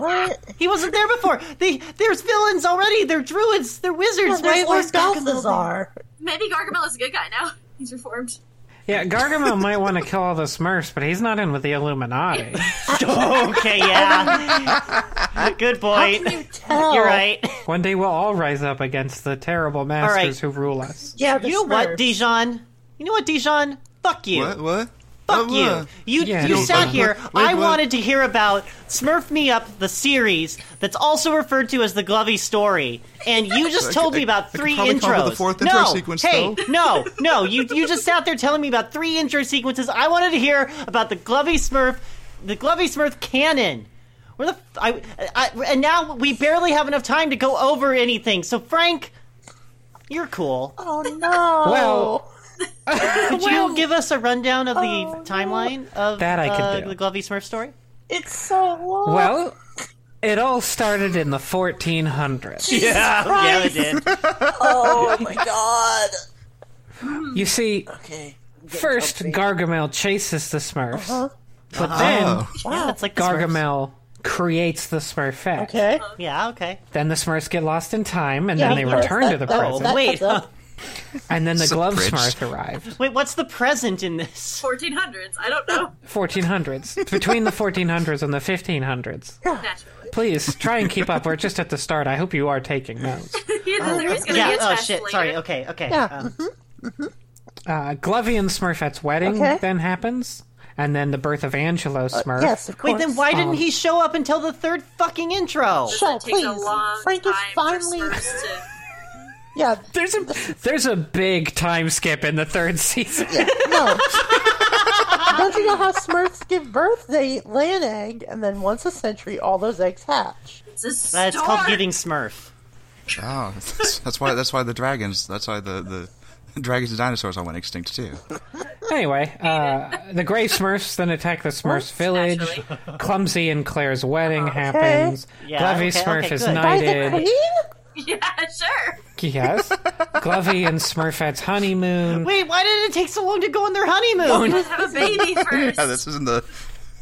What? He wasn't there before. They, there's villains already. They're druids. They're wizards. There's Why, Lord where's Gargamel? Balthazar. Maybe Gargamel is a good guy now. [laughs] He's reformed. Yeah, Gargamel might want to kill all the Smurfs, but he's not in with the Illuminati. [laughs] [laughs] Okay, yeah. Good point. Can you tell? You're right. One day we'll all rise up against the terrible masters right. who rule us. Yeah, the You know what, Dijon? You know what, Dijon? Fuck you. What? What? Fuck you. You Yeah, you sat uh, here. wait, I what? wanted to hear about Smurf Me Up, the series that's also referred to as the Glovey story, and you [laughs] just told could- me about could three probably come intros. with the fourth no, sequence, hey, though. no, no. You you just sat there telling me about three intro sequences. I wanted to hear about the Glovey Smurf, the Glovey Smurf canon. Where the f- I, I and now we barely have enough time to go over anything. So Frank, you're cool. Oh no. Well, [laughs] Could you give us a rundown of the timeline of That I could uh, do. the Glovey Smurf story? it's so long. well, it all started in the 1400s. Yeah, yeah, it did. [laughs] oh my god. You see, Okay. First. Gargamel chases the Smurfs, Uh-huh. but then Oh, Yeah, it's like the Smurfs. Gargamel creates the Smurfette. Okay. Yeah, okay. Then the Smurfs get lost in time, and Yeah, then they return that- to the that- present. that Wait, comes up. And then the It's Glove bridge. Smurf arrived. Wait, what's the present in this? 1400s. I don't know. 1400s. Between the 1400s and the 1500s. Naturally. Please try and keep up. We're just at the start. I hope you are taking notes. You know, there's gonna Yeah, be a oh test shit, later. sorry, okay, okay. Yeah. um, Uh, Glovey and Smurfette's wedding Okay. then happens, and then the birth of Angelo Smurf. Yes, of course. Wait, then why didn't Um, he show up until the third fucking intro? Shut It takes a please. Frank is finally. For Smurfs to... Yeah, There's a there's a big time skip in the third season. no. [laughs] Don't you know how Smurfs give birth? They lay an egg, and then once a century, all those eggs hatch. It's a That's called stork. giving Smurf. oh, that's, that's why. That's why the dragons. That's why the the dragons and dinosaurs all went extinct too. Anyway, uh, the Gray Smurfs then attack the Smurfs village. Naturally. Clumsy and Claire's wedding happens. Yeah, Glovey okay, Smurf okay, is good. By the knighted. queen? [laughs] Yeah, sure. Yes. Glovey and Smurfette's honeymoon. Wait, why did it take so long to go on their honeymoon? [laughs] Have a baby first. [laughs] Yeah, this is in the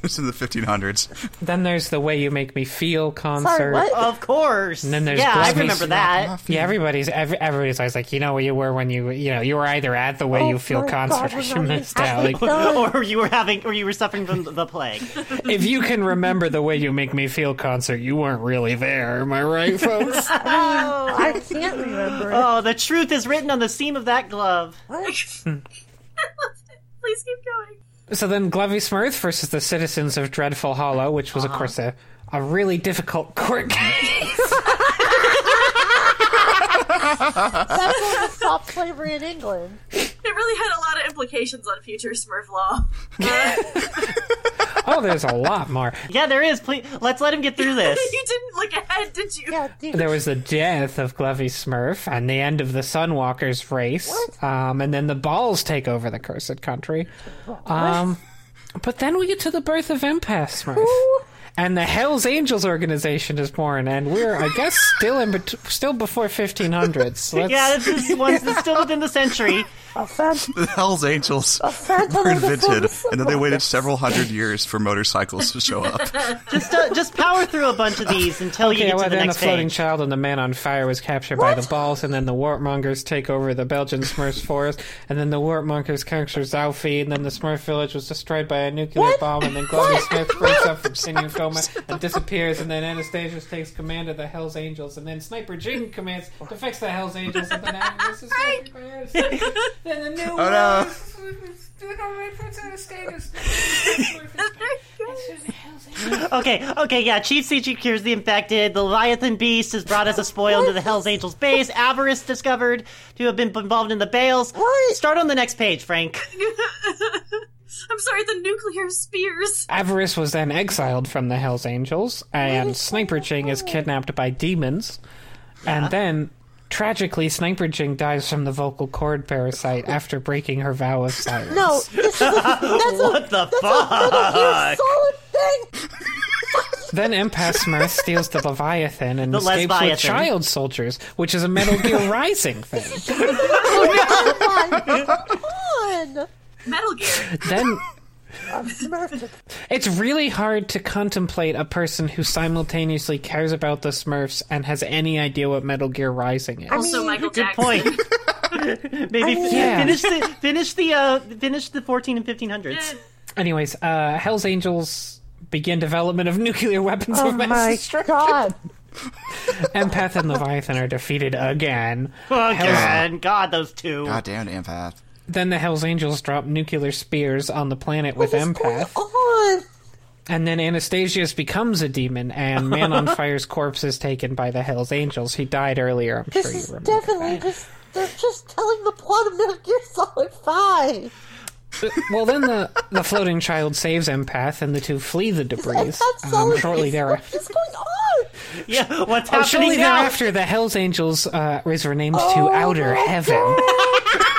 this in the 1500s. Then there's the Way You Make Me Feel concert. Sorry, what? of course. And then there's yeah, I Glovey's- remember that. Yeah, everybody's every, everybody's always like, you know where you were when you you know you were either at the Way Oh You Feel my concert God, or we're you missed out. Like, [laughs] or you were having, or you were suffering from the plague. [laughs] if you can remember the Way You Make Me Feel concert, you weren't really there. Am I right, [laughs] folks? Oh, I can't remember. it. Oh, the truth is written on the seam of that glove. What? Hmm. Please keep going. So then, Glovey Smurf versus the citizens of Dreadful Hollow, which was of uh-huh. course a a really difficult court case. That's when we stopped slavery in England. It really had a lot of implications on future Smurf law. [laughs] [laughs] oh, there's a lot more. Yeah, there is. Please, let's let him get through this. [laughs] you didn't look ahead, did you? Yeah, dude. There was the death of Glovey Smurf and the end of the Sunwalkers race. Um, and then the Balls take over the Cursed Country. Um, but then we get to the birth of Empath Smurf. And the Hell's Angels organization is born, and we're, I guess, still in bet- still before 1500s. So [laughs] Yeah, this is one that's still within the century. A phantom, [laughs] The Hell's Angels a phantom were of the invented, and then they waited several hundred years for motorcycles to show up. [laughs] Just, uh, just power through a bunch of these until you Yeah, get well, to the then the floating page. child and the man on fire was captured by the balls, and then the warpmongers take over the Belgian Smurfs forest, and then the warpmongers capture Zalfie, and then the Smurf village was destroyed by a nuclear What? bomb, and then Glovey Smith breaks up from [laughs] Sinew Coma and disappears, and then Anastasius takes command of the Hell's Angels, and then Sniper Jing commands to fix the Hell's Angels, and then Agnes is then the new Oh no! [laughs] Okay, okay, yeah. Chief Siege cures the infected. The Leviathan Beast is brought as a spoil into the Hell's Angels base. Avarice discovered to have been involved in the bales. What? Start on the next page, Frank. [laughs] I'm sorry, the nuclear spears. Avarice was then exiled from the Hells Angels, and Sniper Ching is kidnapped by demons. And then, tragically, Sniper Ching dies from the vocal cord parasite after breaking her vow of silence. No, this is a, that's a, [laughs] What the that's a fuck? Solid thing. Then Empath Smurf steals the Leviathan and The escapes Lesbiathan. with child soldiers, which is a Metal Gear Rising thing. Oh my god! Metal Gear. Then I'm [laughs] Smurfed. it's really hard to contemplate a person who simultaneously cares about the Smurfs and has any idea what Metal Gear Rising is. Also, mean, Michael Good Jackson. point. [laughs] Maybe f- Yeah. finish the finish the uh finish the fourteen and fifteen hundreds. Anyways, uh, Hell's Angels begin development of [laughs] nuclear weapons Oh of mass my destruction. god! Empath and Leviathan are defeated again. Again, God, those two. God damn empath. Then the Hell's Angels drop nuclear spears on the planet with What's Empath. going on? And then Anastasius becomes a demon, and [laughs] Man on Fire's corpse is taken by the Hell's Angels. He died earlier, I'm This sure you is remember. definitely just. They're just telling the plot of Metal Gear Solid 5. Well, then the, the floating child saves Empath, and the two flee the debris. Um, shortly thereafter. What is going on? Yeah, what's Oh, happening shortly now? thereafter, the Hell's Angels uh, is renamed to Oh Outer my Heaven. [laughs]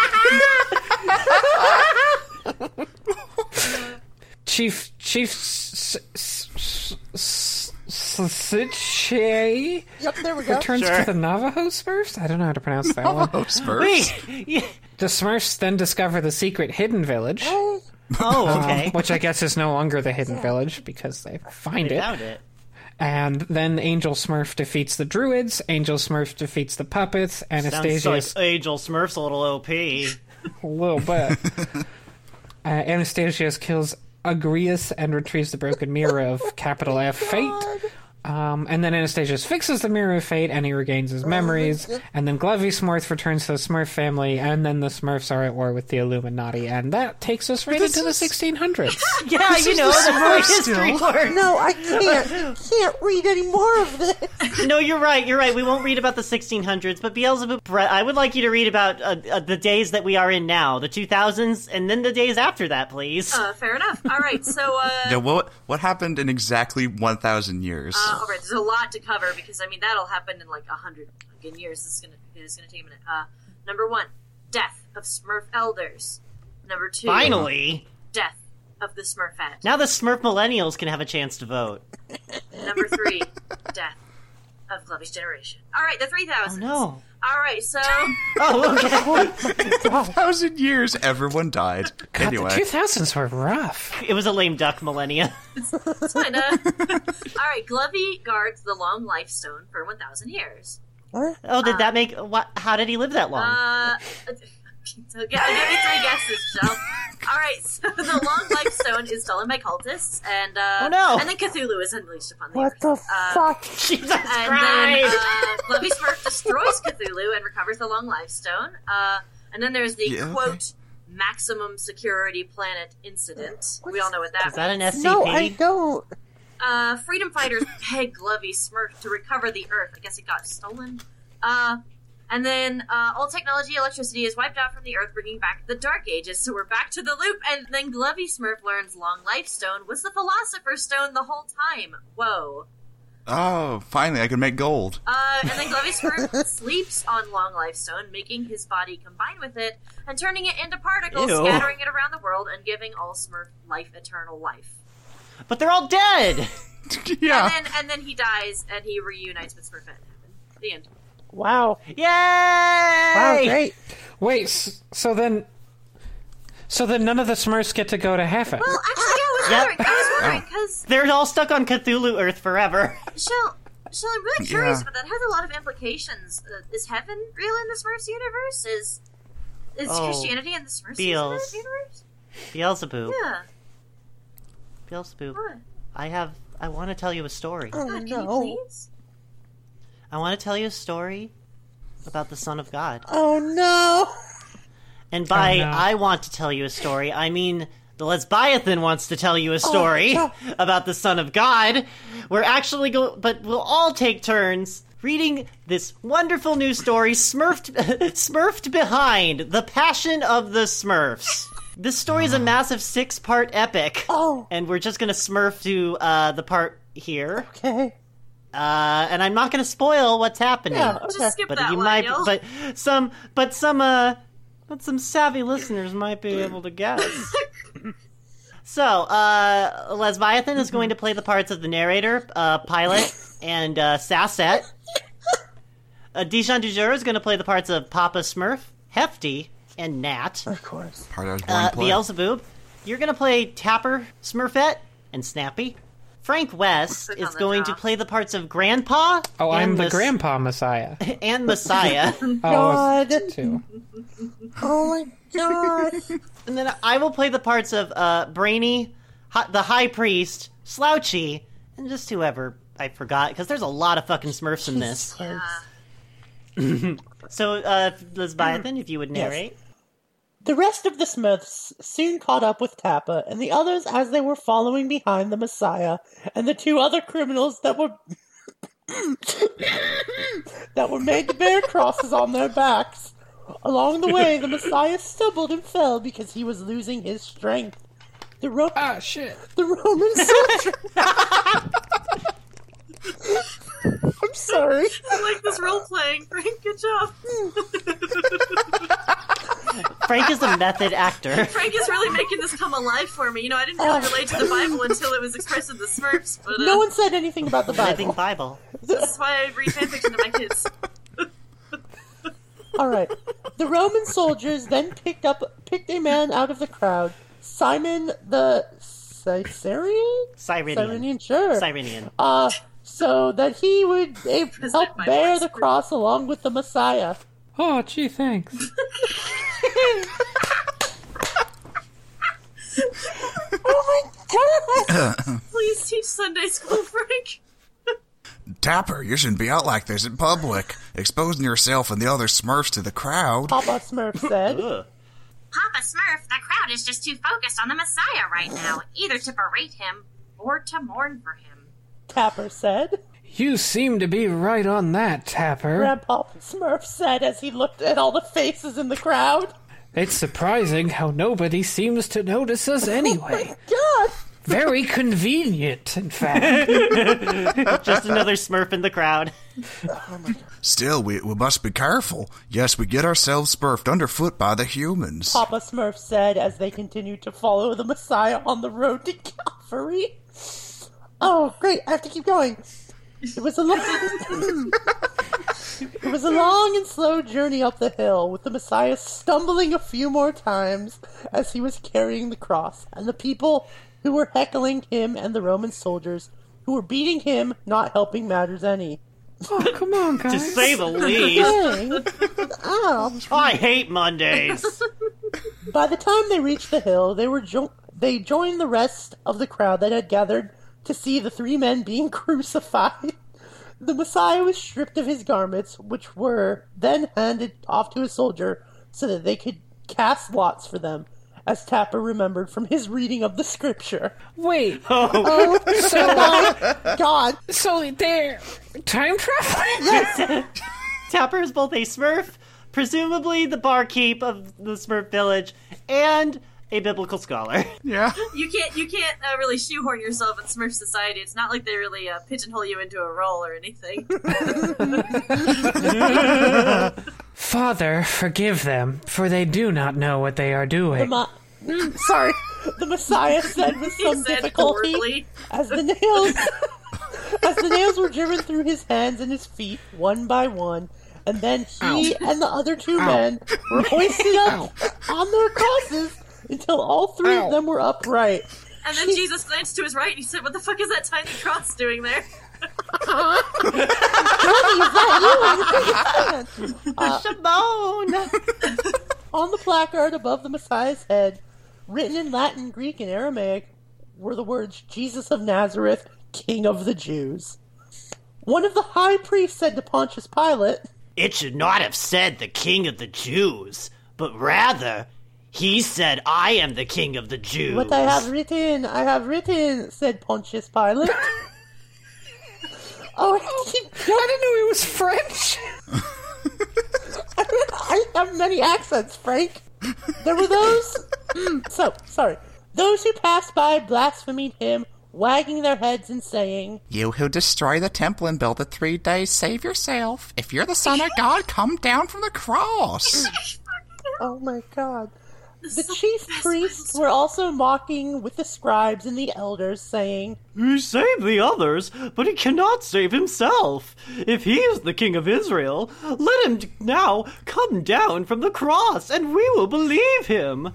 Chief Chief S- S- S- S- Siche Yep, there we go. returns Sure. to the Navajo Smurfs. I don't know how to pronounce that one. Oh, Smurfs. Wait! Yeah. The Smurfs then discover the secret hidden village, Oh, Oh, okay. which I guess is no longer the hidden village because they find They it. found it. And then Angel Smurf defeats the druids. Angel Smurf defeats the puppets. Sounds Anastasia like Angel Smurf's a little OP. a little bit. [laughs] uh, Anastasius kills Agrius and retrieves the broken mirror of capital F Fate. Um, and then Anastasius fixes the mirror of fate and he regains his memories. And then Glovey Smurf returns to the Smurf family, and then the Smurfs are at war with the Illuminati, and that takes us right into the 1600s. [laughs] Yeah, you know, that's how Smurfs history still. no, I can't. Can't read any more of this. No, you're right. You're right. We won't read about the 1600s, but Beelzebub, Brett, I would like you to read about uh, uh, the days that we are in now, the 2000s, and then the days after that, please. Uh, fair enough. All right, so uh, [laughs] Yeah, what what happened in exactly 1,000 years? All right, there's a lot to cover because I mean that'll happen in like a hundred fucking years. This is gonna it's gonna take a minute. Uh, number one, death of Smurf elders. Number two, Finally, death of the Smurfette. now the Smurf millennials can have a chance to vote. Number three, [laughs] death of Glovey's generation. All right, the three Oh thousand. no. All right, so [laughs] Oh, okay. thousand years, everyone died. God, anyway, the 2000s were rough. it was a lame duck millennia. it's fine. Uh, all right, Glovey guards the long life stone for one thousand years. Oh, did that make what? How did he live that long? Uh, so give, give me three guesses, Shell. [laughs] All right, so the long life stone is stolen by cultists, and uh, Oh, no. and then Cthulhu is unleashed upon the What earth. the Uh, fuck? Jesus And then Christ! uh, Glovey Smurf destroys Cthulhu and recovers the long life stone. Uh, and then there's the Yeah, okay. quote maximum security planet incident. We all know what that Is that an means. SCP? No, I don't. Uh, freedom fighters peg Glovey Smurf to recover the Earth. I guess it got stolen. Uh, and then uh, all technology, electricity is wiped out from the Earth, bringing back the Dark Ages. So we're back to the loop. And then Glovey Smurf learns Long Life Stone was the Philosopher's Stone the whole time. Whoa. oh, finally, I can make gold. Uh, and then Glovey Smurf [laughs] sleeps on Long Life Stone, making his body combine with it and turning it into particles, Ew. scattering it around the world, and giving all Smurf life eternal life. But they're all dead. [laughs] yeah. And then and then he dies and he reunites with Smurfette in heaven. The end. Wow. Yay! Wow, great. Wait, so then. So then none of the Smurfs get to go to heaven. Well, actually, I was Yep. wondering. I was wondering because They're all stuck on Cthulhu Earth forever. Shell, Shell, I'm really curious, Yeah. but that has a lot of implications. Uh, is heaven real in the Smurfs universe? Is is Oh, Christianity in the Smurfs Beals. universe? Beelzebub. Yeah. Beelzebub. What? I have. I want to tell you a story. Oh, God, can you no. Please? I want to tell you a story about the Son of God. Oh, no. And by Oh, no. I want to tell you a story, I mean the Lesbiathan wants to tell you a story God. [laughs] about the Son of God. We're actually go, but we'll all take turns reading this wonderful new story, Smurfed, [laughs] Smurfed Behind: The Passion of the Smurfs. This story is a massive six-part epic, Oh, and we're just gonna Smurf to uh, the part here. okay. Uh, and I'm not gonna spoil what's happening Yeah, okay. Just skip but that you one, might Neil. but some but some uh but some savvy listeners might be able to guess [laughs] so uh lesbiathan is going to play the parts of the narrator uh pilot and uh sassette uh, dijon du jour is going to play the parts of papa smurf hefty and nat Of course. Part I was born uh, to play. beelzebub you're going to play tapper smurfette and snappy Frank West is on the going to play the parts of Grandpa. oh, I'm and the Grandpa Messiah. [laughs] and Messiah. [laughs] Oh, too. Oh, my God. And then I will play the parts of uh, Brainy, hi- the High Priest, Slouchy, and just whoever I forgot, because there's a lot of fucking Smurfs in this. [laughs] So, uh, Lesbiathan, if you would narrate. The rest of the Smurfs soon caught up with Tapper and the others as they were following behind the Messiah and the two other criminals that were [coughs] that were made to bear crosses on their backs. Along the way, the Messiah stumbled and fell because he was losing his strength. The, Ro- Ah, shit. the Roman [laughs] soldier. I'm sorry. I like this role playing, Frank. Good job. [laughs] Frank is a method actor. Frank is really making this come alive for me. You know, I didn't really relate to the Bible until it was expressed in the Smurfs, but uh, No one said anything about the Living Bible. Bible. this is why I read fanfiction to my kids. [laughs] All right. The Roman soldiers then picked up picked a man out of the crowd, Simon the Caesarian. Cyrenian. Cyrenian, sure. Cyrenian. Uh, so that he would eh, help bear voice. the cross along with the Messiah. Oh, gee, thanks. [laughs] Oh my god! [coughs] Please teach Sunday school, Frank. Tapper, you shouldn't be out like this in public, exposing yourself and the other Smurfs to the crowd. Papa Smurf said. Papa Smurf, the crowd is just too focused on the Messiah right now, either to berate him or to mourn for him. Tapper said. You seem to be right on that, Tapper. Grandpa Smurf said as he looked at all the faces in the crowd. It's surprising how nobody seems to notice us anyway. [laughs] Oh my god! Very [laughs] convenient, in fact. [laughs] Just another Smurf in the crowd. Oh Still, we, we must be careful. Yes, we get ourselves spurfed underfoot by the humans. Papa Smurf said as they continued to follow the Messiah on the road to Calvary. Oh, great! I have to keep going. It was a long, [laughs] it was a long and slow journey up the hill, with the Messiah stumbling a few more times as he was carrying the cross, and the people who were heckling him and the Roman soldiers who were beating him not helping matters any. Oh, come on, guys. To say the least. Dang! Ow. I hate Mondays. By the time they reached the hill, they were jo- they joined the rest of the crowd that had gathered to see the three men being [laughs] crucified. The Messiah was stripped of his garments, which were then handed off to a soldier so that they could cast lots for them, as Tapper remembered from his reading of the scripture. Wait, [laughs] oh. oh, so [laughs] my God! so they're time traveling? Tapper is both a Smurf, presumably the barkeep of the Smurf village, and a biblical scholar. [laughs] Yeah. You can't you can't uh, really shoehorn yourself in Smurf society. It's not like they really uh, pigeonhole you into a role or anything. [laughs] Father, forgive them, for they do not know what they are doing. Ma- Mm, sorry, the Messiah said with [laughs] some said difficulty. horribly. as the nails as the nails were driven through his hands and his feet one by one and then he and the other two men were hoisted up on their crosses [laughs] until all three of them were upright. And then Jesus glanced to his right and he said, "What the fuck is that tiny cross doing there?" [laughs] Is that you, [laughs] the Shimon! on the placard above the messiah's head written in latin greek and aramaic were the words jesus of nazareth king of the jews. One of the high priests said to pontius pilate It should not have said the king of the Jews, but rather, he said, I am the king of the Jews. What I have written, I have written, said Pontius Pilate. [laughs] oh, I didn't know he was French. [laughs] I have many accents, Frank. There were those. Mm, so, sorry. Those who passed by blasphemed him, wagging their heads and saying, You who destroy the temple and build it three days, save yourself. If you're the son of God, come down from the cross. [laughs] Oh my god. The chief priests were also mocking with the scribes and the elders, saying, He saved the others, but he cannot save himself. If he is the king of Israel, let him now come down from the cross, and we will believe him.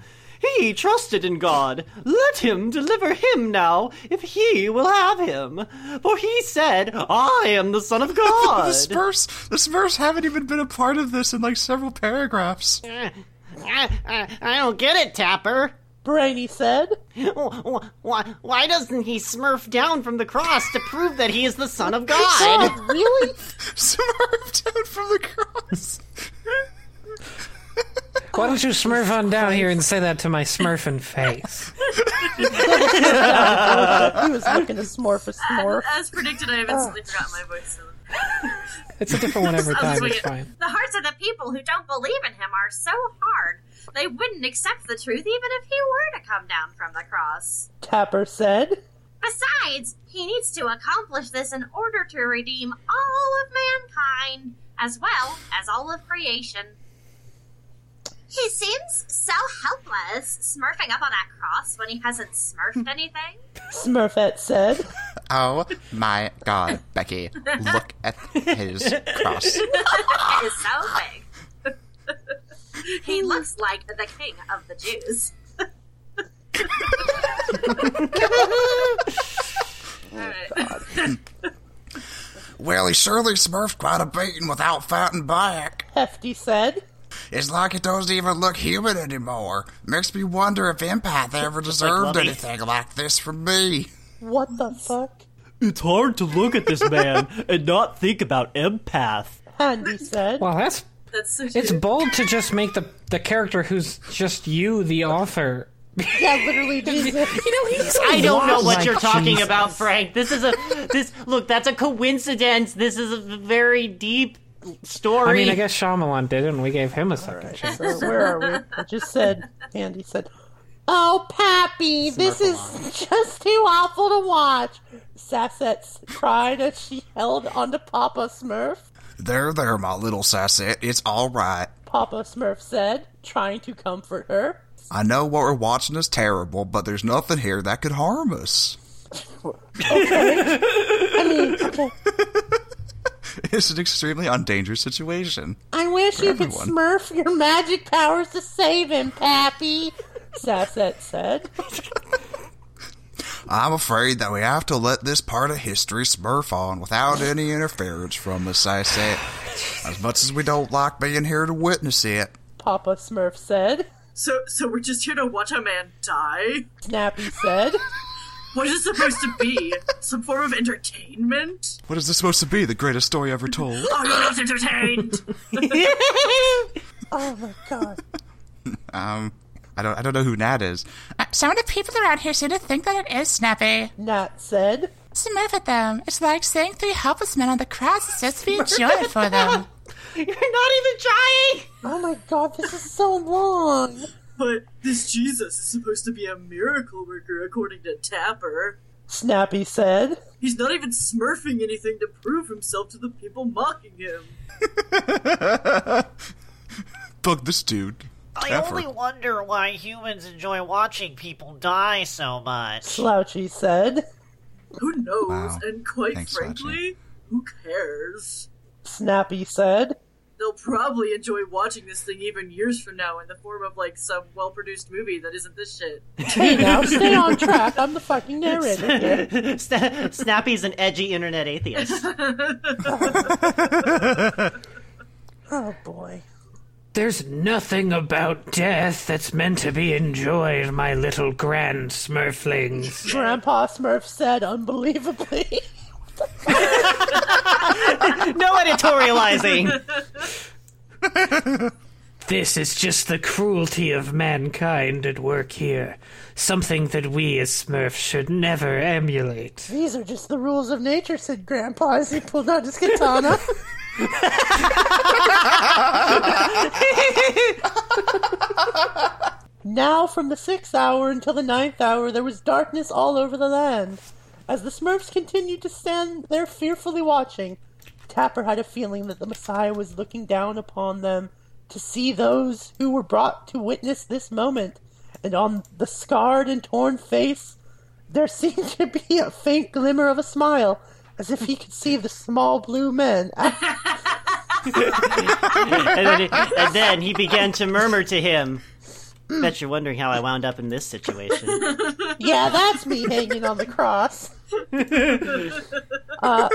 He trusted in God. Let him deliver him now, if he will have him. For he said, I am the Son of [laughs] God. this verse, this verse haven't even been a part of this in like several paragraphs. Eh, I, I, I don't get it, Tapper. Brainy said, Why, why doesn't he smurf down from the cross to prove that he is the Son of God? God, really? [laughs] Smurfed down from the cross. Why don't you smurf on down here and say that to my smurfing face? [laughs] [laughs] he was looking to smorf a smorf. As predicted, I have instantly forgotten my voice. So. It's a different one every time. It's fine. The hearts of the people who don't believe in him are so hard, they wouldn't accept the truth even if he were to come down from the cross. Tapper said. Besides, he needs to accomplish this in order to redeem all of mankind, as well as all of creation. He seems so helpless, smurfing up on that cross when he hasn't smurfed hmm. anything. Smurfette said. Oh my god, Becky. Look at his cross. [laughs] It is so big. [laughs] he looks like the king of the Jews. Alright. [laughs] Well, he surely smurfed quite a beating without fighting back. Hefty said. It's like it doesn't even look human anymore. Makes me wonder if Empath ever deserved Lumpy. anything like this from me. What the fuck? It's hard to look at this man and not think about empath. Handy said. Well, that's That's so it's bold to just make the the character who's just you the author. Yeah, literally [laughs] Jesus. You know, he's I don't know what like you're talking Jesus. about, Frank. This is a this look. That's a coincidence. This is a very deep story. I mean, I guess Shyamalan did, and we gave him a second chance. So where are we? [laughs] I just said, Andy said, Oh, Pappy, this is just too awful to watch. Sassette cried as she held onto Papa Smurf. There, there, my little Sassette. It's all right. Papa Smurf said, trying to comfort her. I know what we're watching is terrible, but there's nothing here that could harm us. [laughs] Okay. I mean, okay. [laughs] It's an extremely undangerous situation. I wish you could smurf your magic powers to save him, Pappy, Sassette said. [laughs] I'm afraid that we have to let this part of history smurf on without any interference from us, Sassette. As much as we don't like being here to witness it. Papa Smurf said. So, so we're just here to watch a man die? Snappy said. [laughs] What is it supposed to be? Some form of entertainment? What is this supposed to be? The greatest story ever told? Are [laughs] you not entertained? [laughs] Oh my god. Um, I don't, I don't know who Nat is. Uh, Some of the people around here seem to think that it is Snappy. Nat said. Smurf at them. It's like seeing three helpless men on the cross is just to be enjoyed for them. [laughs] you're not even trying. Oh my god, this is so long. But this Jesus is supposed to be a miracle worker, according to Tapper. Snappy said. He's not even smurfing anything to prove himself to the people mocking him. [laughs] Fuck this dude. I Effort. only wonder why humans enjoy watching people die so much. Slouchy said. Who knows? Wow. And quite Thanks, frankly, who cares? Snappy said. They'll probably enjoy watching this thing even years from now in the form of like some well-produced movie that isn't this shit. Hey now, [laughs] stay on track. I'm the fucking narrator here. [laughs] Sna- Snappy's an edgy internet atheist. [laughs] Oh boy. There's nothing about death that's meant to be enjoyed, my little grand smurflings. Grandpa Smurf said unbelievably. No editorializing. This is just the cruelty of mankind at work here. Something that we as Smurfs should never emulate. These are just the rules of nature, said Grandpa as he pulled out his katana. [laughs] now, from the sixth hour until the ninth hour, there was darkness all over the land. As the Smurfs continued to stand there fearfully watching, Tapper had a feeling that the Messiah was looking down upon them to see those who were brought to witness this moment. And on the scarred and torn face, there [laughs] seemed to be a faint glimmer of a smile, as if he could see the small blue men. [laughs] and, then, and then he began to murmur to him. Bet you're wondering how I wound up in this situation. [laughs] yeah, that's me hanging on the cross. [laughs] uh,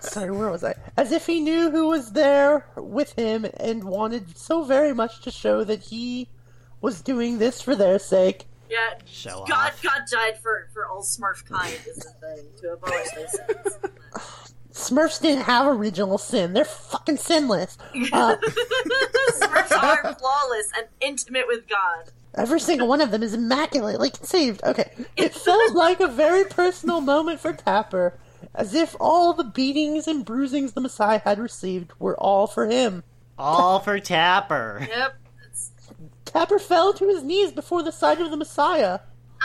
sorry, where was I? As if he knew who was there with him and wanted so very much to show that he was doing this for their sake. Yeah, Show God, off. God died for for all Smurf kind is the thing to abolish their sins. [laughs] Smurfs didn't have original sin. They're fucking sinless. Uh, [laughs] Smurfs are flawless and intimate with God. Every single one of them is immaculately conceived. Okay. It felt like a very personal moment for Tapper, as if all the beatings and bruisings the Messiah had received were all for him. All for Tapper. Yep. Tapper fell to his knees before the sight of the Messiah.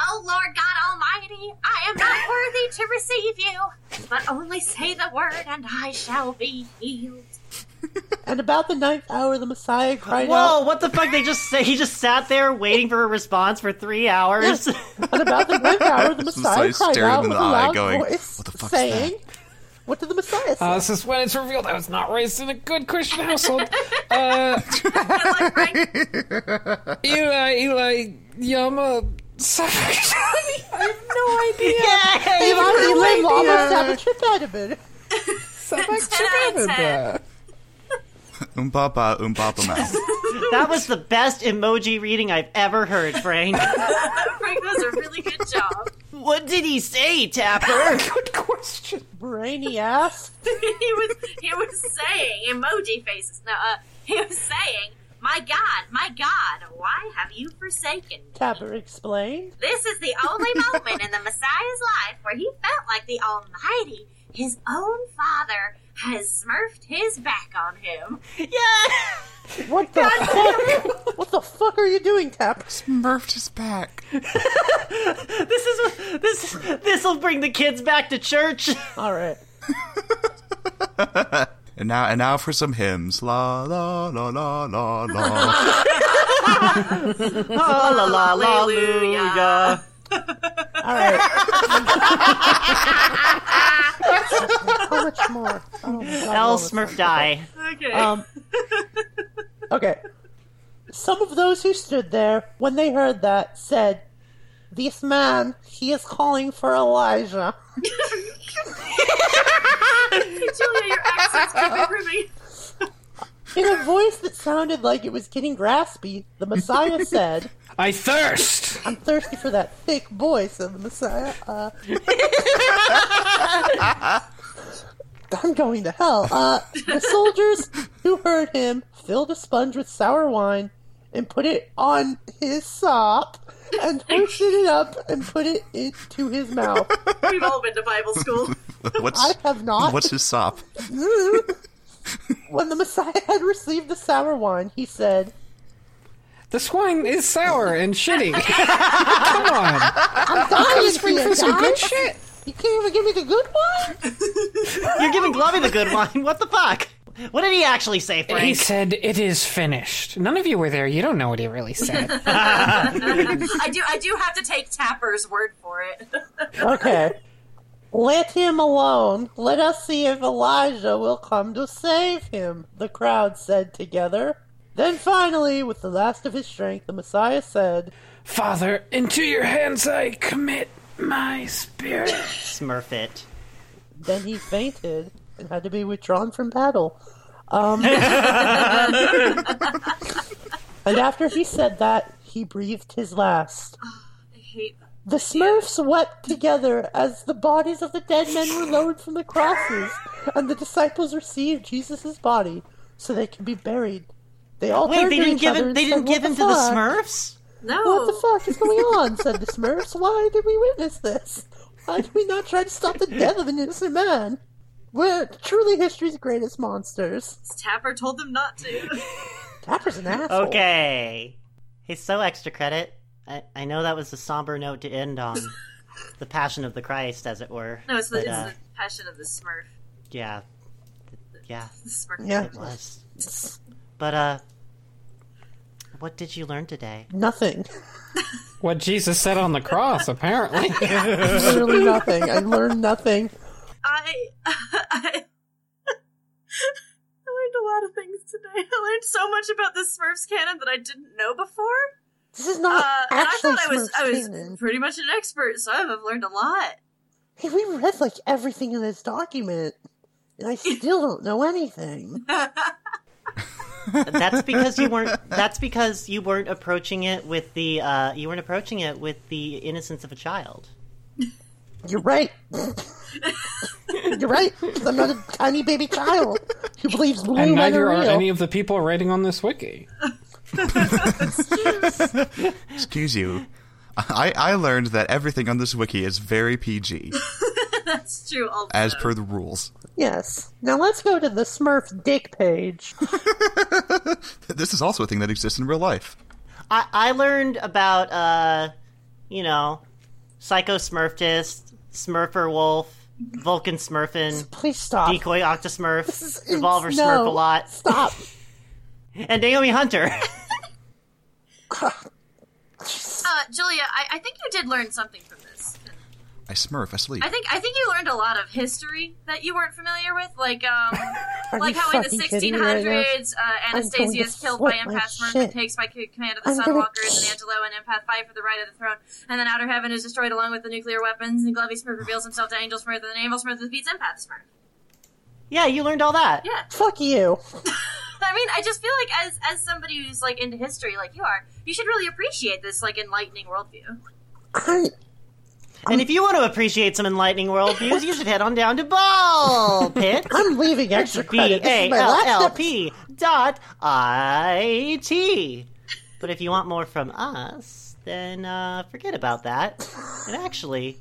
Oh, Lord God Almighty, I am not worthy to receive you, but only say the word and I shall be healed. [laughs] And about the ninth hour, the Messiah cried out. Whoa, out. what the fuck? They just say he just sat there waiting for a response for three hours. And about the ninth hour, the [laughs] Messiah Messiah cried out with a loud going, voice, "What the fuck's saying, "What did the Messiah say?" Uh, this is when it's revealed I was not raised in a good Christian household. Uh, [laughs] Eli, Eli, Yama, Sabachthani. [laughs] I have no idea. Hey, Eli, Eli, Lama, Sabbath, Tripedibid. Sabachthani. Umbaba, umbaba mouth. [laughs] that was the best emoji reading I've ever heard, Frank. [laughs] Frank does a really good job. what did he say, Tapper? Good question. Brainy ass. he was he was saying emoji faces. No, uh, he was saying, "My God, my God, why have you forsaken me?" Tapper explained. This is the only [laughs] moment in the Messiah's life where he felt like the Almighty, his own Father, has smurfed his back on him. yeah! What the fuck? what the fuck are you doing, Tapper? Smurfed his back. [laughs] This is this this will bring the kids back to church. All right. [laughs] And now, and now for some hymns. La la la la la la. [laughs] La la la la Hallelujah. All right. How much more? Oh my L Smurf die. Okay. Um. Okay. Some of those who stood there, when they heard that, said, "This man, he is calling for Elijah." [laughs] Julia, your accents keep improving. In a voice that sounded like it was getting raspy, the Messiah said, [laughs] I thirst. I'm thirsty for that thick voice of the Messiah. Uh, [laughs] I'm going to hell. Uh, the soldiers who heard him filled a sponge with sour wine and put it on his sop and hoisted it up and put it into his mouth. We've all been to Bible school. [laughs] What's I have not. what's his sop? [laughs] when the Messiah had received the sour wine, he said, This wine is sour and shitty. [laughs] Come on. I'm dying for you, For some good shit. You can't even give me the good wine? You're giving Glovey the good wine. What the fuck? What did he actually say, He said, It is finished. None of you were there. You don't know what he really said. [laughs] [laughs] I do I do have to take Tapper's word for it. [laughs] Okay. Let him alone. Let us see if Elijah will come to save him, the crowd said together. Then finally, with the last of his strength, the Messiah said, Father, into your hands I commit my spirit. Smurf it. Then he fainted and had to be withdrawn from battle. Um, [laughs] and after he said that, he breathed his last. I hate The Smurfs wept together as the bodies of the dead men were lowered from the crosses, and the disciples received Jesus' body so they could be buried. They all Wait, turned they to didn't each give other him. and They didn't "What give him the to the fuck? Smurfs. no. What the fuck is going [laughs] on? said the Smurfs. Why did we witness this? Why did we not try to stop the death of an innocent man? We're truly history's greatest monsters. Tapper told them not to. [laughs] Tapper's an asshole. Okay. He's so extra credit. I, I know that was a somber note to end on. the Passion of the Christ, as it were. No, it's the, But, it's uh, the passion of the Smurf. yeah, yeah, The Smurf. Yeah. it was. But uh, what did you learn today? Nothing. What Jesus said on the cross, apparently. [laughs] Literally nothing. I learned nothing. I, [laughs] I I learned a lot of things today. I learned so much about the Smurfs canon that I didn't know before. This is Uh, not and I actually thought I was I was canon. pretty much an expert, so I've learned a lot. Hey, we read like everything in this document, and I still [laughs] don't know anything. That's because you weren't. [laughs] That's because you weren't approaching it with the. Uh, you weren't approaching it with the innocence of a child. You're right. You're right. I'm not a tiny baby child who believes blue and men neither are are real. any of the people writing on this wiki. Excuse you. I, I learned that everything on this wiki is very PG, That's true. Also. as per the rules. Yes. Now let's go to the Smurf dick page. [laughs] This is also a thing that exists in real life. I, I learned about, uh, you know, Psycho Smurftist, Smurfer Wolf, Vulcan Smurfin, Please stop. Decoy Octosmurf, This is Revolver ins- Smurf a lot, Stop. [laughs] and Naomi Hunter. [laughs] Uh, Julia, I, I think you did learn something from this. I smurf asleep. I think I think you learned a lot of history that you weren't familiar with, like um, [laughs] like how in the fucking kidding me right 1600s, uh, Anastasia is killed by flip my Empath Smurf shit. and takes by command of the I'm Sun gonna- and Angelo and Empath fight for the right of the throne, and then Outer Heaven is destroyed along with the nuclear weapons, and Glovey Smurf reveals himself to Angel Smurf, and then Angel Smurf defeats Empath Smurf. yeah, you learned all that. Yeah. Fuck you. [laughs] [laughs] I mean, I just feel like as as somebody who's like into history, like you are, you should really appreciate this like enlightening worldview. I, And if you want to appreciate some enlightening worldviews, you should head on down to Ball [laughs] Pit. I'm leaving extra B credit. This is my last episode. Dot I T. But if you want more from us, then uh, forget about that. And actually,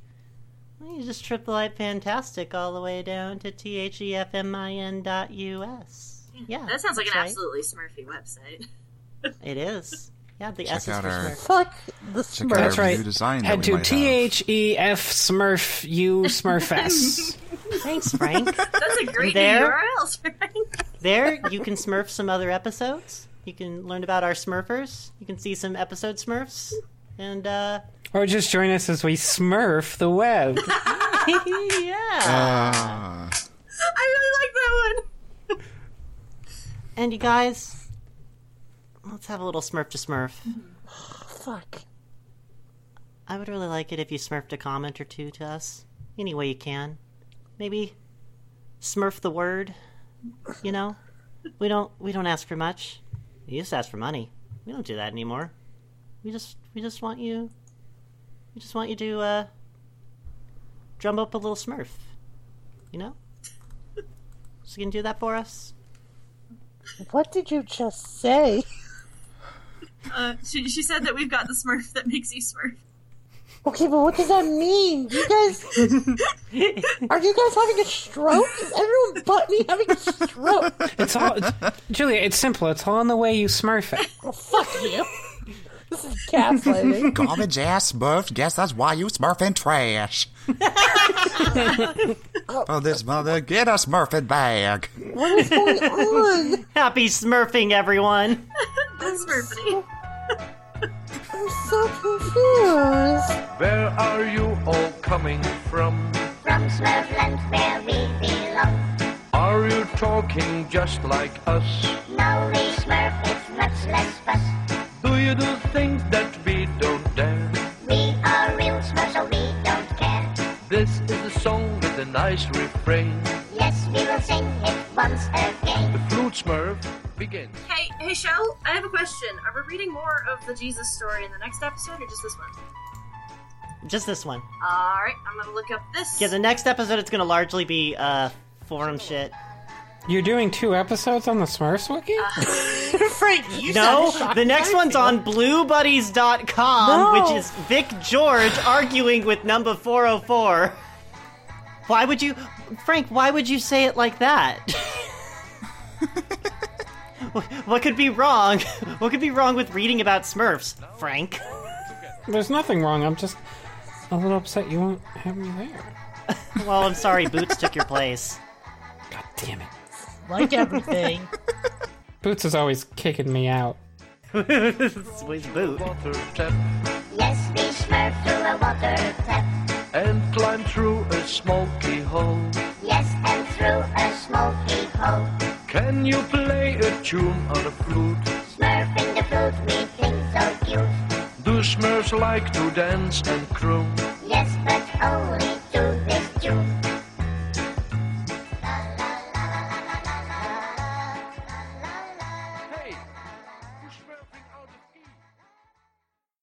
you just triple the light fantastic all the way down to T H E F M I N dot U S. Yeah, That sounds like an right. absolutely smurfy website. It is. Yeah, the Check S is out for our- Smurf. Fuck the Check Smurf. out That's our right. new design that Head we to might T have. H E F Smurf U Smurf S. [laughs] Thanks, Frank. [laughs] That's a great new There? URL, right? there, you can Smurf some other episodes. You can learn about our Smurfers. You can see some episode Smurfs. And, uh, or just join us as we smurf the web. [laughs] yeah. Uh, I really like that one. And you guys, let's have a little Smurf to Smurf. Fuck. I would really like it if you smurfed a comment or two to us. Any way you can. Maybe smurf the word. You know? We don't we don't ask for much. We used to ask for money. We don't do that anymore. We just we just want you we just want you to uh drum up a little smurf. You know? So you can do that for us? What did you just say? [laughs] Uh, she, she said that we've got the Smurf that makes you Smurf. Okay, but what does that mean? You guys, [laughs] are you guys having a stroke? Is everyone but me having a stroke? It's all, Julia. It's simple. It's all in the way you smurf it. Oh, fuck you. This is gaslighting. [laughs] garbage ass smurf. Guess that's why you smurfing trash. [laughs] oh, this mother, get a smurfing bag. What is going on? Happy smurfing everyone! That's Smurfity. I'm so confused. Where are you all coming from? From Smurfland where we belong. Are you talking just like us? No, we Smurf, it's much less fuss. Do you do things that we don't dare? We are real Smurfs, so we don't care. This is a song with a nice refrain. Yes, we will sing it once again. The flute smurf begins. Hey, hey, Shell, I have a question. Are we reading more of the Jesus story in the next episode or just this one? Just this one. Alright, I'm gonna look up this. Yeah, the next episode it's gonna largely be uh forum shit. You're doing two episodes on the Smurfs wiki? [laughs] [laughs] Frank, you No, sounded shocked the next I one's feel. on BlueBuddies.com, No. which is Vic George arguing with number 404. Why would you, Frank? Why would you say it like that? [laughs] What- [laughs] what could be wrong? [laughs] What could be wrong with reading about Smurfs, Frank? [laughs] There's nothing wrong. I'm just a little upset you won't have me there. Well, I'm sorry, Boots took your place. God damn it. like everything. Boots is always kicking me out. Sweet boot. Water tap Yes, we Smurf through a water tap. and climb through a smoky hole. Yes, and through a smoky hole. Can you play a tune on a flute? Smurfing the flute, we think so cute. Do Smurfs like to dance and croon? Yes, but only to this tune.